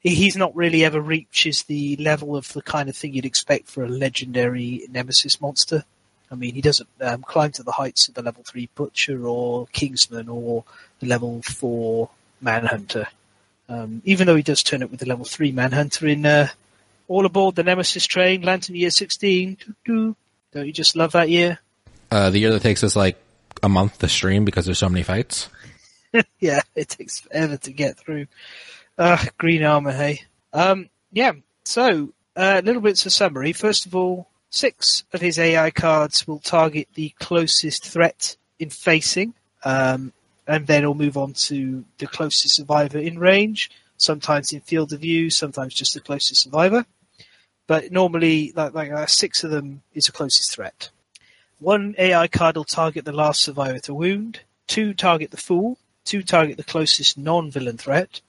he's not really ever reaches the level of the kind of thing you'd expect for a legendary nemesis monster. I mean, he doesn't um, climb to the heights of the level three Butcher or Kingsman or the level four Manhunter. Um, even though he does turn up with the level three Manhunter in uh, All Aboard the Nemesis Train, Lantern Year 16. Don't you just love that year? Uh, the year that takes us like a month to stream because there's so many fights. yeah, it takes forever to get through. Uh, green armor, hey. Um, yeah, so uh, little bits of summary. First of all, Six of his AI cards will target the closest threat in facing, um, and then he'll move on to the closest survivor in range, sometimes in field of view, sometimes just the closest survivor. But normally, like, like uh, six of them is the closest threat. One AI card will target the last survivor to wound, two target the fool, two target the closest non-villain threat.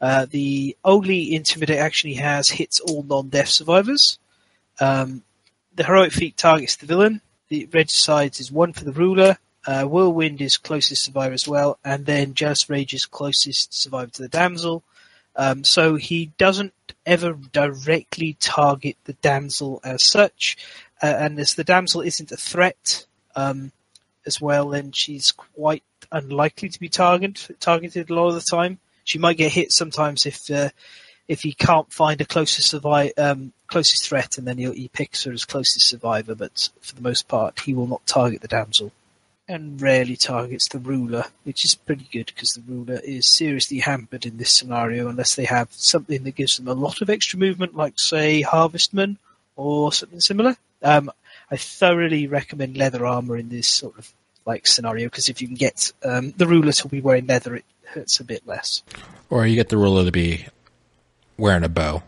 Uh, the only intimidate action he has hits all non-deaf survivors. Um, the heroic feat targets the villain. The regicides is one for the ruler. Uh, Whirlwind is closest survivor as well, and then Jealous Rage is closest survivor to the damsel. Um, so he doesn't ever directly target the damsel as such, uh, and as the damsel isn't a threat um, as well, then she's quite unlikely to be targeted targeted a lot of the time. She might get hit sometimes if uh, if he can't find a closest survive, um, closest threat, and then he, he picks her as closest survivor. But for the most part, he will not target the damsel and rarely targets the ruler, which is pretty good because the ruler is seriously hampered in this scenario unless they have something that gives them a lot of extra movement, like say Harvestman or something similar. Um, I thoroughly recommend leather armor in this sort of like scenario because if you can get um, the ruler to be wearing leather, it hurts a bit less. Or you get the ruler to be wearing a bow,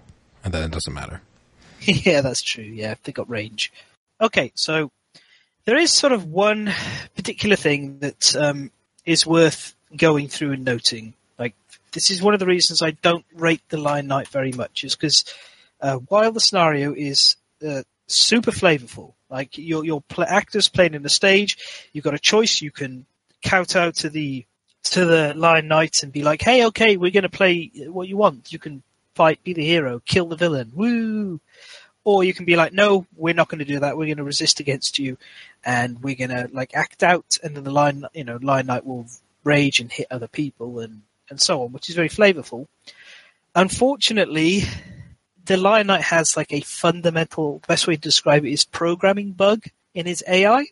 and then it doesn't matter. yeah, that's true. Yeah, if they got range. Okay, so there is sort of one particular thing that um, is worth going through and noting. Like this is one of the reasons I don't rate the Lion Knight very much, is because uh, while the scenario is uh, super flavorful, like your your pl- actors playing in the stage, you've got a choice. You can kowtow to the to the Lion Knight and be like, "Hey, okay, we're going to play what you want. You can fight, be the hero, kill the villain, woo!" Or you can be like, "No, we're not going to do that. We're going to resist against you, and we're going to like act out." And then the Lion, you know, Lion Knight will rage and hit other people and and so on, which is very flavorful. Unfortunately, the Lion Knight has like a fundamental, best way to describe it is programming bug in his AI.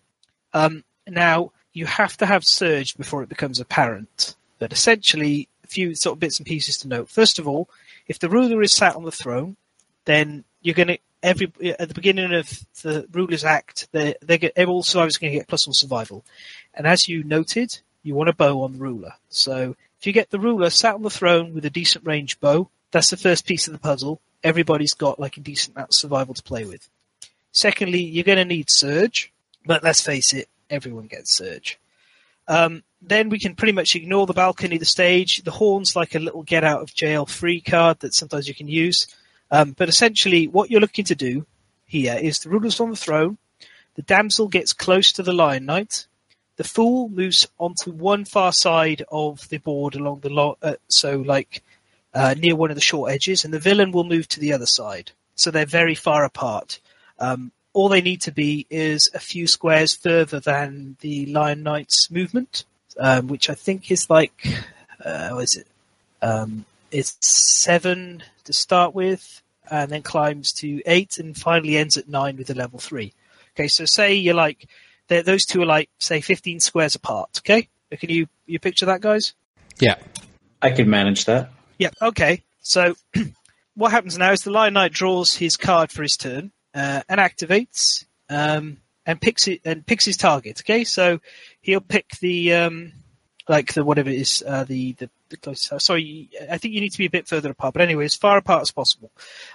Um, now, you have to have Surge before it becomes apparent. But essentially, a few sort of bits and pieces to note. First of all, if the ruler is sat on the throne, then you're going to every at the beginning of the ruler's act, they they all survivors going to get plus one survival, and as you noted, you want a bow on the ruler. So if you get the ruler sat on the throne with a decent range bow, that's the first piece of the puzzle. Everybody's got like a decent amount of survival to play with. Secondly, you're going to need surge, but let's face it, everyone gets surge. Um, then we can pretty much ignore the balcony, the stage. The horn's like a little get out of jail free card that sometimes you can use. Um, but essentially, what you're looking to do here is the ruler's on the throne. The damsel gets close to the lion knight. The fool moves onto one far side of the board along the lo- uh, so like uh, near one of the short edges, and the villain will move to the other side. So they're very far apart. Um, all they need to be is a few squares further than the lion knight's movement, um, which I think is like, uh, what is it? Um, it's seven to start with, and then climbs to eight, and finally ends at nine with a level three. Okay, so say you're like, those two are like, say, 15 squares apart. Okay, can you you picture that, guys? Yeah, I could manage that. Yeah. Okay. So what happens now is the Lion Knight draws his card for his turn uh, and activates um, and picks it and picks his target. Okay, so he'll pick the um, like the whatever it is uh, the the, the closest. Sorry, I think you need to be a bit further apart, but anyway, as far apart as possible.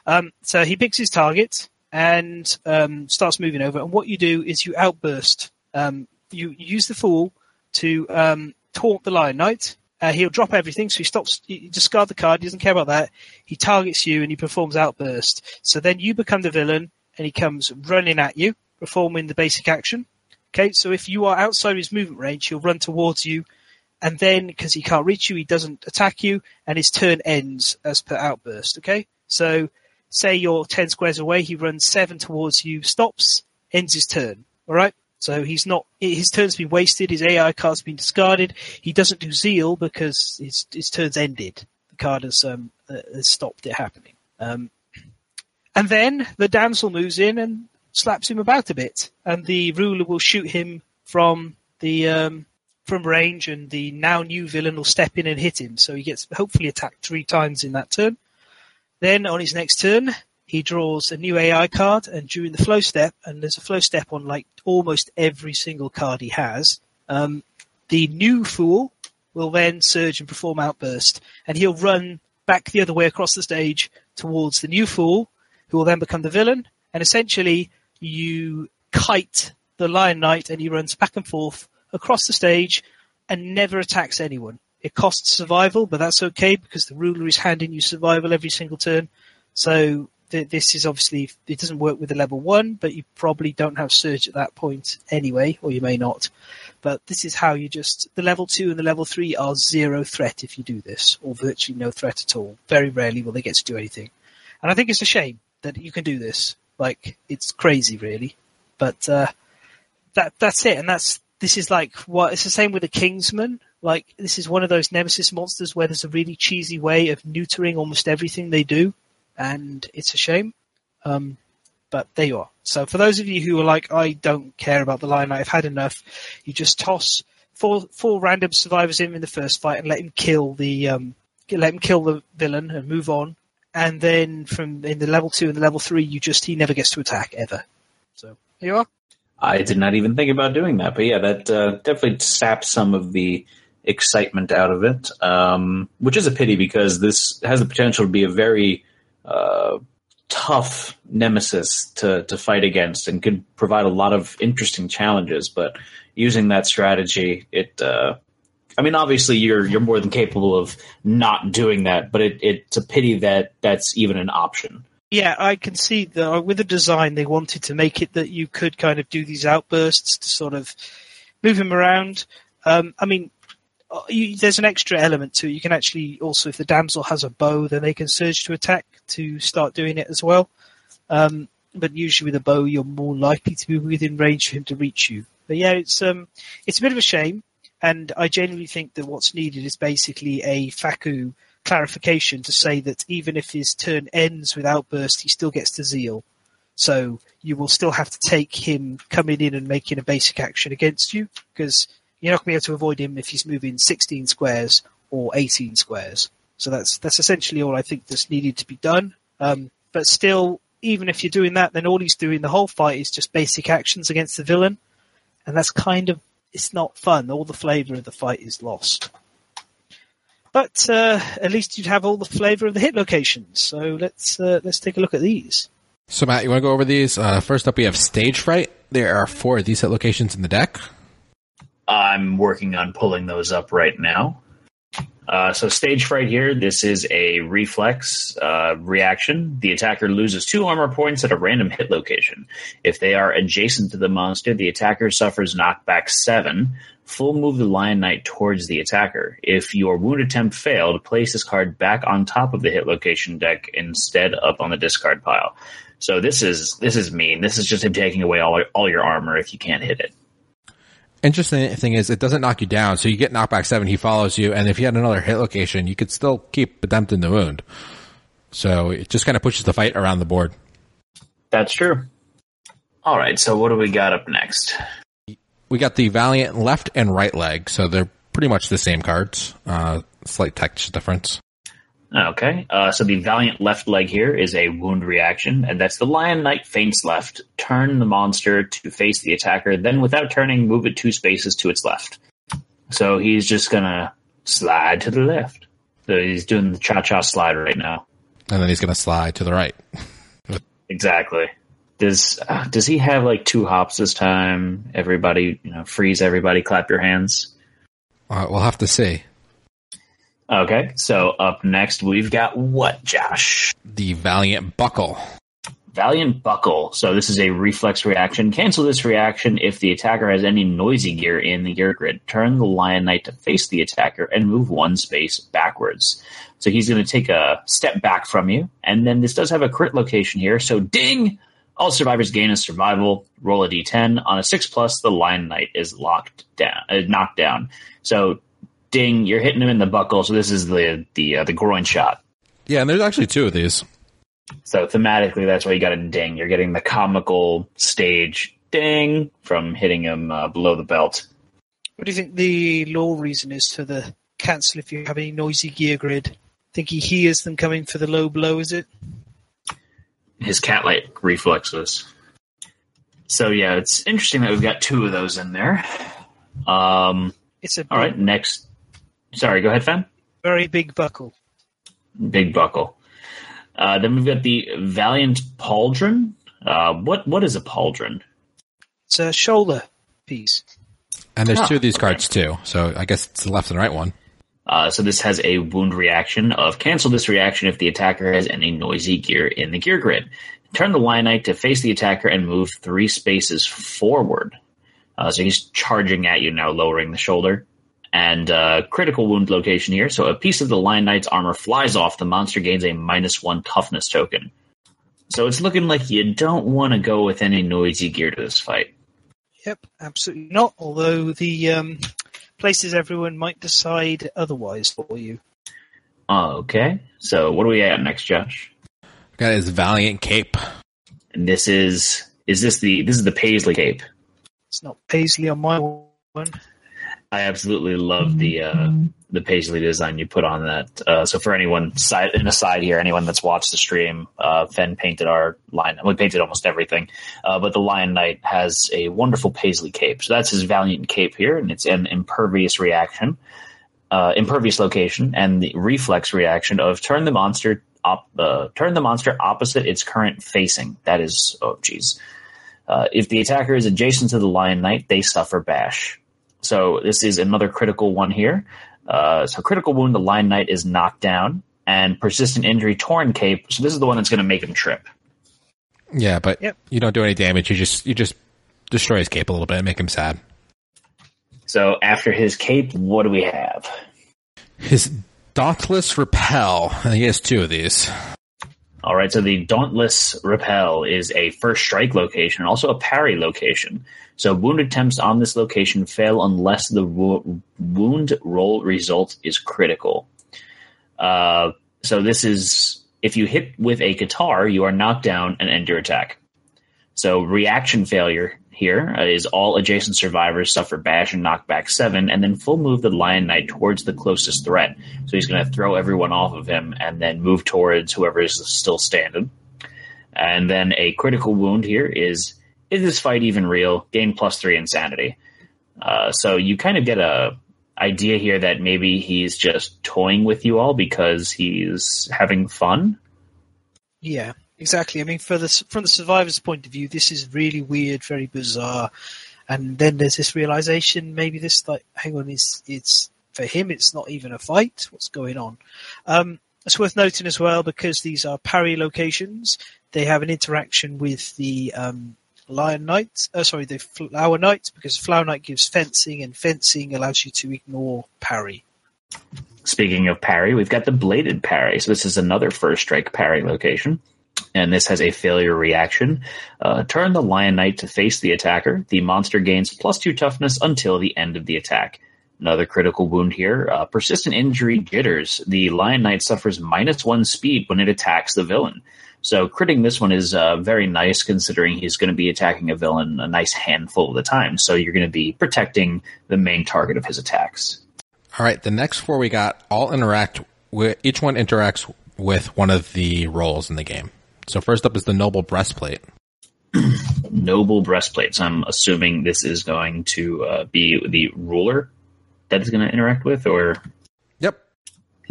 Um, so he picks his target and um, starts moving over. And what you do is you outburst. Um, you, you use the fool to um, taunt the Lion Knight. Uh, he'll drop everything, so he stops. He discard the card. He doesn't care about that. He targets you and he performs outburst. So then you become the villain, and he comes running at you, performing the basic action. Okay, so if you are outside his movement range, he'll run towards you and then because he can't reach you, he doesn't attack you, and his turn ends as per outburst. Okay, so say you're ten squares away, he runs seven towards you, stops, ends his turn. All right, so he's not his turn's been wasted, his AI card's been discarded. He doesn't do zeal because his his turn's ended. The card has um uh, has stopped it happening. Um, and then the damsel moves in and slaps him about a bit, and the ruler will shoot him from the um, from range, and the now new villain will step in and hit him. So he gets hopefully attacked three times in that turn. Then on his next turn, he draws a new AI card, and during the flow step, and there's a flow step on like almost every single card he has, um, the new fool will then surge and perform outburst, and he'll run back the other way across the stage towards the new fool, who will then become the villain, and essentially you kite the Lion Knight, and he runs back and forth across the stage and never attacks anyone. It costs survival, but that's okay because the ruler is handing you survival every single turn. So th- this is obviously it doesn't work with the level one, but you probably don't have surge at that point anyway, or you may not. But this is how you just the level two and the level three are zero threat if you do this, or virtually no threat at all. Very rarely will they get to do anything, and I think it's a shame that you can do this. Like it's crazy, really. But uh, that that's it, and that's this is like what it's the same with the Kingsman. Like this is one of those nemesis monsters where there's a really cheesy way of neutering almost everything they do, and it's a shame. Um, but there you are. So for those of you who are like, I don't care about the line, I've had enough. You just toss four four random survivors in in the first fight and let him kill the um, let him kill the villain and move on. And then from in the level two and the level three, you just he never gets to attack ever. So here you are. I did not even think about doing that, but yeah, that uh, definitely saps some of the excitement out of it, um, which is a pity because this has the potential to be a very uh, tough nemesis to, to fight against and could provide a lot of interesting challenges. But using that strategy, it, uh, I mean, obviously you're you're more than capable of not doing that, but it, it's a pity that that's even an option. Yeah, I can see that with the design they wanted to make it that you could kind of do these outbursts to sort of move him around. Um, I mean, uh, you, there's an extra element to it. You can actually also, if the damsel has a bow, then they can surge to attack to start doing it as well. Um, but usually with a bow, you're more likely to be within range for him to reach you. But yeah, it's um, it's a bit of a shame, and I genuinely think that what's needed is basically a Faku clarification to say that even if his turn ends with outburst, he still gets to zeal. So you will still have to take him coming in and making a basic action against you because you're not going to be able to avoid him if he's moving 16 squares or 18 squares. So that's that's essentially all I think that's needed to be done. Um, but still, even if you're doing that, then all he's doing the whole fight is just basic actions against the villain, and that's kind of it's not fun. All the flavour of the fight is lost. But uh, at least you'd have all the flavour of the hit locations. So let's uh, let's take a look at these. So Matt, you want to go over these? Uh, first up, we have Stage Fright. There are four of these hit locations in the deck. I'm working on pulling those up right now. Uh, so stage fright here. This is a reflex uh, reaction. The attacker loses two armor points at a random hit location. If they are adjacent to the monster, the attacker suffers knockback seven. Full move the Lion Knight towards the attacker. If your wound attempt failed, place this card back on top of the hit location deck instead up on the discard pile. So this is this is mean. This is just him taking away all all your armor if you can't hit it. Interesting thing is, it doesn't knock you down, so you get knockback seven. He follows you, and if you had another hit location, you could still keep attempting the wound. So it just kind of pushes the fight around the board. That's true. All right, so what do we got up next? We got the Valiant left and right leg, so they're pretty much the same cards. Uh, slight text difference. Okay, uh, so the Valiant left leg here is a wound reaction, and that's the Lion Knight feints left. Turn the monster to face the attacker, then without turning, move it two spaces to its left. So he's just gonna slide to the left. So he's doing the cha-cha slide right now. And then he's gonna slide to the right. exactly. Does uh, does he have like two hops this time? Everybody, you know, freeze everybody, clap your hands. Uh, we'll have to see. Okay, so up next we've got what, Josh? The Valiant Buckle. Valiant Buckle. So this is a reflex reaction. Cancel this reaction if the attacker has any noisy gear in the gear grid. Turn the Lion Knight to face the attacker and move one space backwards. So he's going to take a step back from you, and then this does have a crit location here. So ding! All survivors gain a survival. Roll a d10. On a six plus, the Lion Knight is locked down, uh, knocked down. So ding, you're hitting him in the buckle. So this is the the uh, the groin shot. Yeah, and there's actually two of these. So thematically, that's why you got a ding. You're getting the comical stage ding from hitting him uh, below the belt. What do you think the lore reason is for the cancel if you have any noisy gear grid? I Think he hears them coming for the low blow, is it? His cat-like reflexes. So yeah, it's interesting that we've got two of those in there. Um, it's a all right. Next, sorry, go ahead, Fen. Very big buckle. Big buckle. Uh, then we've got the Valiant Pauldron. Uh, what what is a pauldron? It's a shoulder piece. And there's two of these cards too, so I guess it's the left and right one. Uh, so this has a wound reaction of cancel this reaction if the attacker has any noisy gear in the gear grid. Turn the Lion Knight to face the attacker and move three spaces forward. Uh, so he's charging at you now, lowering the shoulder. And uh, critical wound location here. So a piece of the Lion Knight's armor flies off. The monster gains a minus one toughness token. So it's looking like you don't want to go with any noisy gear to this fight. Yep, absolutely not. Although the um, places everyone might decide otherwise for you. Okay, so what do we at next, Josh? Got his valiant cape. And this is is this the this is the Paisley cape? It's not Paisley on my one. I absolutely love the uh, the Paisley design you put on that. Uh, so for anyone side in aside here, anyone that's watched the stream, uh, Fen painted our line. We painted almost everything, uh, but the Lion Knight has a wonderful Paisley cape. So that's his Valiant cape here, and it's an impervious reaction, uh, impervious location, and the reflex reaction of turn the monster op, uh, turn the monster opposite its current facing. That is, oh geez. Uh, if the attacker is adjacent to the Lion Knight, they suffer bash. So this is another critical one here. Uh, so critical wound, the Lion Knight is knocked down, and persistent injury, torn cape. So this is the one that's going to make him trip. Yeah, but Yep. you don't do any damage. You just you just destroy his cape a little bit and make him sad. So after his cape, what do we have? His dauntless repel. He has two of these. All right, so the Dauntless Repel is a first strike location and also a parry location. So wound attempts on this location fail unless the wo- wound roll result is critical. Uh, so this is if you hit with a guitar, you are knocked down and end your attack. So reaction failure here uh, all adjacent survivors suffer bash and knockback seven, and then full move the Lion Knight towards the closest threat. So he's going to throw everyone off of him and then move towards whoever is still standing. And then a critical wound here is is this fight even real? Gain plus three insanity. Uh, so you kind of get a idea here that maybe he's just toying with you all because he's having fun. Yeah, exactly. I mean, for the from the survivor's point of view, this is really weird, very bizarre. And then there's this realization, maybe this like, hang on, is it's for him, it's not even a fight. What's going on? Um, it's worth noting as well because these are parry locations. They have an interaction with the um, Lion Knight, uh, sorry, the Flower Knight, because Flower Knight gives fencing, and fencing allows you to ignore parry. Speaking of parry, we've got the bladed parry. So this is another first strike parry location. And this has a failure reaction. Uh, turn the Lion Knight to face the attacker. The monster gains plus two toughness until the end of the attack. Another critical wound here. Uh, persistent injury jitters. The Lion Knight suffers minus one speed when it attacks the villain. So critting this one is uh, very nice considering he's going to be attacking a villain a nice handful of the time. So you're going to be protecting the main target of his attacks. All right, the next four we got all interact with each one interacts with one of the roles in the game. So first up is the noble breastplate. Noble breastplates. I'm assuming this is going to uh, be the ruler that is going to interact with, or.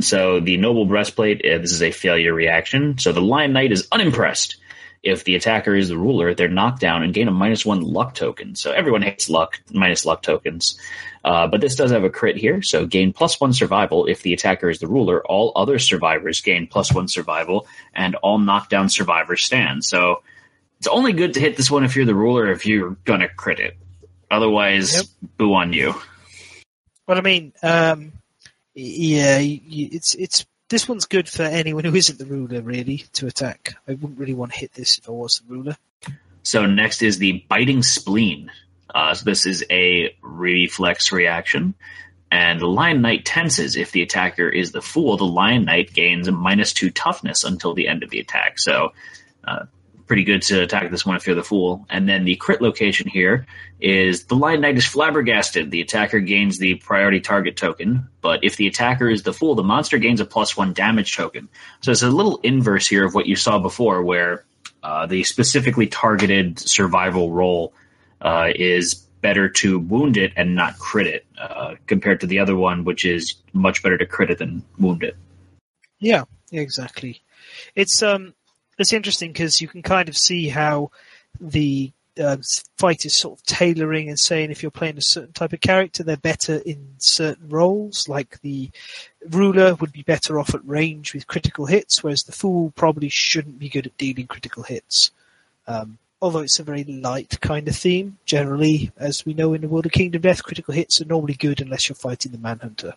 So the noble breastplate, uh, this is a failure reaction. So the Lion Knight is unimpressed. If the attacker is the ruler, they're knocked down and gain a minus one luck token. So everyone hates luck, minus luck tokens. Uh, but this does have a crit here. So gain plus one survival if the attacker is the ruler. All other survivors gain plus one survival, and all knockdown survivors stand. So it's only good to hit this one if you're the ruler, if you're gonna crit it. Otherwise, Yep. boo on you. Well, I mean, um, yeah, it's it's this one's good for anyone who isn't the ruler, really, to attack. I wouldn't really want to hit this if I was the ruler. So next is the biting spleen. Uh, so this is a reflex reaction. And the Lion Knight tenses. If the attacker is the fool, the Lion Knight gains a minus two toughness until the end of the attack. So, uh, pretty good to attack this one if you're the fool. And then the crit location here is the Lion Knight is flabbergasted. The attacker gains the priority target token, but if the attacker is the fool, the monster gains a plus one damage token. So it's a little inverse here of what you saw before, where uh, the specifically targeted survival role uh, is better to wound it and not crit it, uh, compared to the other one, which is much better to crit it than wound it. Yeah, exactly. It's um, it's interesting because you can kind of see how the uh, is sort of tailoring and saying if you're playing a certain type of character, they're better in certain roles. Like the ruler would be better off at range with critical hits, whereas the fool probably shouldn't be good at dealing critical hits. Um, although it's a very light kind of theme, generally, as we know in the world of Kingdom Death, critical hits are normally good unless you're fighting the Manhunter.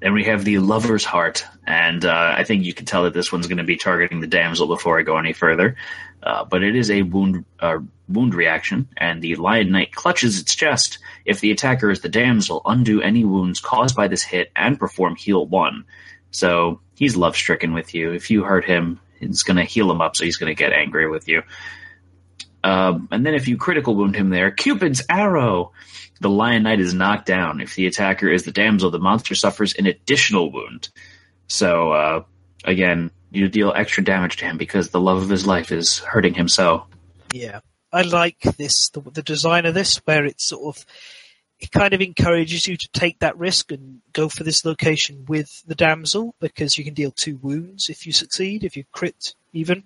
Then we have the Lover's Heart, and uh, I think you can tell that this one's going to be targeting the damsel before I go any further. Uh, but it is a wound uh, wound reaction, and the Lion Knight clutches its chest. If the attacker is the damsel, undo any wounds caused by this hit and perform heal one. So he's love stricken with you. If you hurt him, it's going to heal him up, so he's going to get angry with you. Um, and then if you critical wound him there, Cupid's arrow. The Lion Knight is knocked down. If the attacker is the damsel, the monster suffers an additional wound. So, uh, again, you deal extra damage to him because the love of his life is hurting him so. Yeah. I like this, the, the design of this, where it's sort of, it kind of encourages you to take that risk and go for this location with the damsel because you can deal two wounds if you succeed, if you crit even.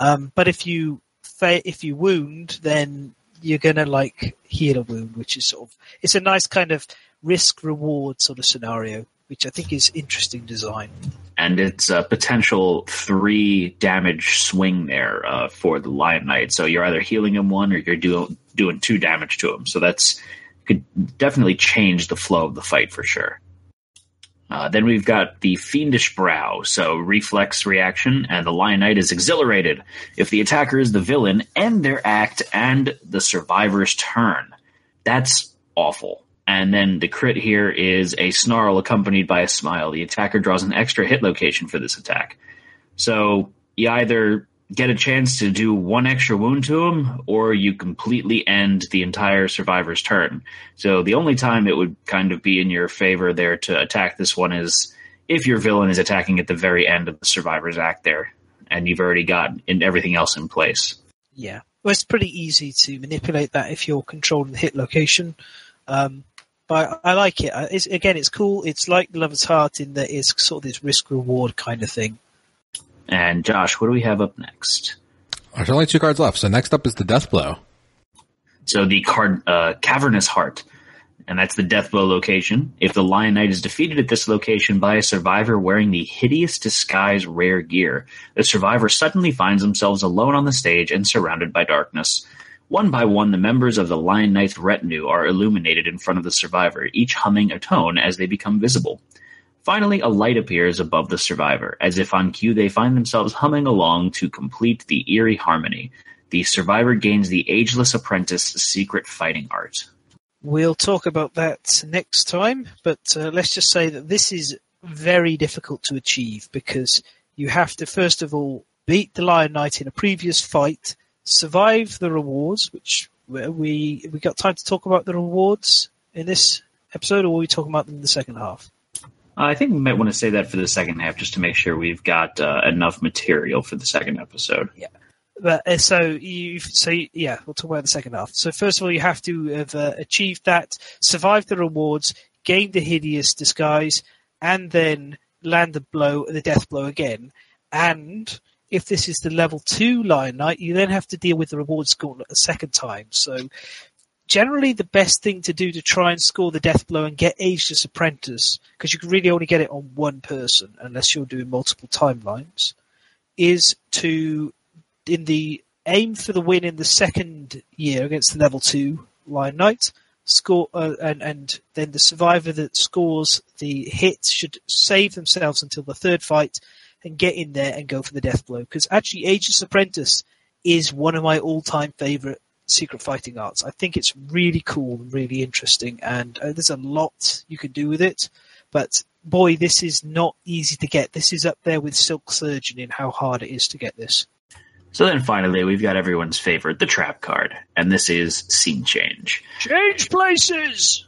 Um, but if you if you wound, then you're gonna like heal a wound, which is sort of it's a nice kind of risk reward sort of scenario, which I think is interesting design. And it's a potential three damage swing there uh, for the Lion Knight. So you're either healing him one or you're doing doing two damage to him. So that's could definitely change the flow of the fight for sure. Uh, then we've got the Fiendish Brow, so reflex reaction, and the Lion Knight is exhilarated if the attacker is the villain, end their act and the survivor's turn. That's awful. And then the crit here is a snarl accompanied by a smile. The attacker draws an extra hit location for this attack. So you either get a chance to do one extra wound to him, or you completely end the entire survivor's turn. So the only time it would kind of be in your favor there to attack this one is if your villain is attacking at the very end of the survivor's act there, and you've already got in everything else in place. Yeah. Well, it's pretty easy to manipulate that if you're controlling the hit location. Um, but I like it. It's, again, it's cool. It's like the Lover's Heart in that it's sort of this risk reward kind of thing. And Josh, what do we have up next? There's only two cards left. So next up is the Death Blow. So the card uh, Cavernous Heart, and that's the Death Blow location. If the Lion Knight is defeated at this location by a survivor wearing the Hideous Disguise rare gear, the survivor suddenly finds themselves alone on the stage and surrounded by darkness. One by one, the members of the Lion Knight's retinue are illuminated in front of the survivor, each humming a tone as they become visible. Finally, a light appears above the survivor. As if on cue, they find themselves humming along to complete the eerie harmony. The survivor gains the Ageless Apprentice secret fighting art. We'll talk about that next time, but uh, let's just say that this is very difficult to achieve because you have to, first of all, beat the Lion Knight in a previous fight, survive the rewards, which we we got time to talk about the rewards in this episode, or are we talking about them in the second half? I think we might want to say that for the second half, just to make sure we've got uh, enough material for the second episode. Yeah. But uh, so you, so yeah, we'll talk about the second half. So first of all, you have to have uh, achieved that, survived the rewards, gained the hideous disguise, and then land the blow, the death blow again. And if this is the level two Lion Knight, you then have to deal with the rewards gauntlet a second time. So generally the best thing to do to try and score the death blow and get Ageless Apprentice, because you can really only get it on one person unless you're doing multiple timelines, is to in the aim for the win in the second year against the level two Lion Knight. Score uh, and and then the survivor that scores the hit should save themselves until the third fight and get in there and go for the death blow. Because actually, Ageless Apprentice is one of my all-time favorite secret fighting arts. I think it's really cool and really interesting, and uh, there's a lot you can do with it. But boy, this is not easy to get. This is up there with Silk Surgeon in how hard it is to get this. So then finally, we've got everyone's favorite, the trap card, and this is Scene Change. Change places!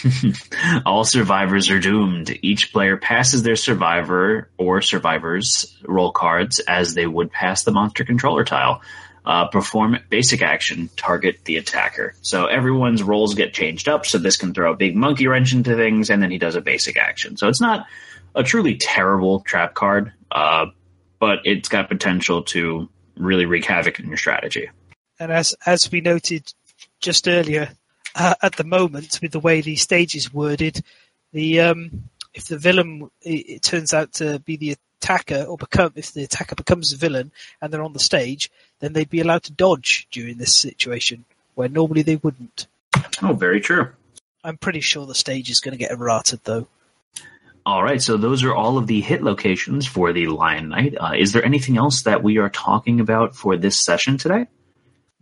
All survivors are doomed. Each player passes their survivor or survivors role cards as they would pass the monster controller tile uh, perform basic action, target the attacker. So everyone's roles get changed up. So this can throw a big monkey wrench into things, and then he does a basic action. So it's not a truly terrible trap card, uh, but it's got potential to really wreak havoc in your strategy. And as as we noted just earlier, uh, at the moment with the way the stage is worded, the um, if the villain it, it turns out to be the attacker or become if the attacker becomes a villain and they're on the stage, then they'd be allowed to dodge during this situation where normally they wouldn't. Oh, very true. I'm pretty sure the stage is going to get errated though. All right, so those are all of the hit locations for the Lion Knight. Uh, is there anything else that we are talking about for this session today?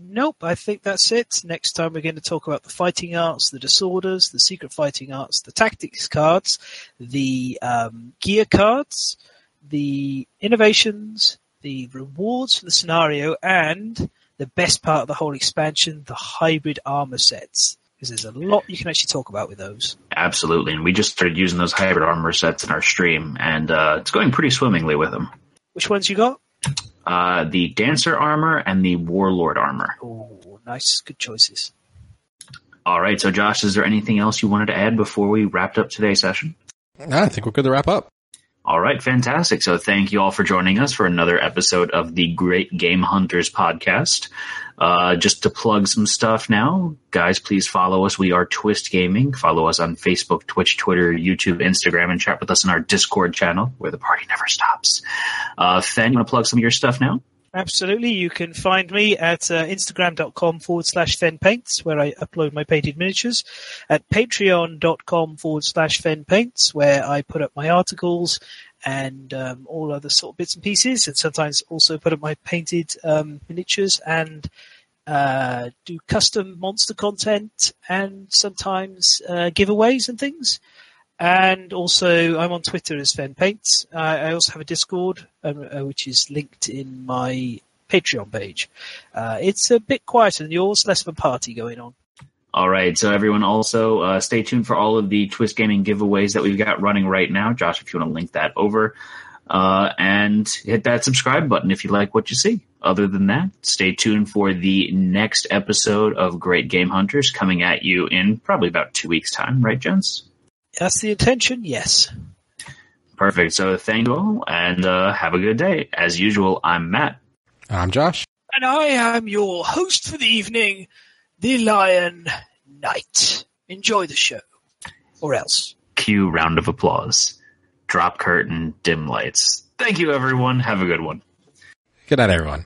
Nope, I think that's it. Next time we're going to talk about the fighting arts, the disorders, the secret fighting arts, the tactics cards, the um, gear cards, the innovations, the rewards for the scenario, and the best part of the whole expansion, the hybrid armor sets. Because there's a lot you can actually talk about with those. Absolutely, and we just started using those hybrid armor sets in our stream, and uh, it's going pretty swimmingly with them. Which ones you got? Uh, the Dancer armor and the Warlord armor. Oh, nice, good choices. All right, so Josh, is there anything else you wanted to add before we wrapped up today's session? I think we're good to wrap up. All right, fantastic. So thank you all for joining us for another episode of the Great Game Hunters podcast. Uh, just to plug some stuff now, guys, please follow us. We are Twist Gaming. Follow us on Facebook, Twitch, Twitter, YouTube, Instagram, and chat with us in our Discord channel where the party never stops. Uh, Fen, you want to plug some of your stuff now? Absolutely. You can find me at uh, instagram.com forward slash fenpaints, where I upload my painted miniatures, at patreon.com forward slash fenpaints, where I put up my articles and um, all other sort of bits and pieces, and sometimes also put up my painted um, miniatures and uh, do custom monster content and sometimes uh, giveaways and things. And also, I'm on Twitter as Fen Paints. Uh, I also have a Discord, um, uh, which is linked in my Patreon page. Uh, it's a bit quieter than yours, less of a party going on. All right, so everyone also uh, stay tuned for all of the Twist Gaming giveaways that we've got running right now. Josh, if you want to link that over. Uh, and hit that subscribe button if you like what you see. Other than that, stay tuned for the next episode of Great Game Hunters coming at you in probably about two weeks' time, right, gents? That's the intention, yes. Perfect. So thank you all and uh, have a good day. As usual, I'm Matt. I'm Josh. And I am your host for the evening, the Lion Knight. Enjoy the show. Or else. Cue round of applause. Drop curtain, dim lights. Thank you, everyone. Have a good one. Good night, everyone.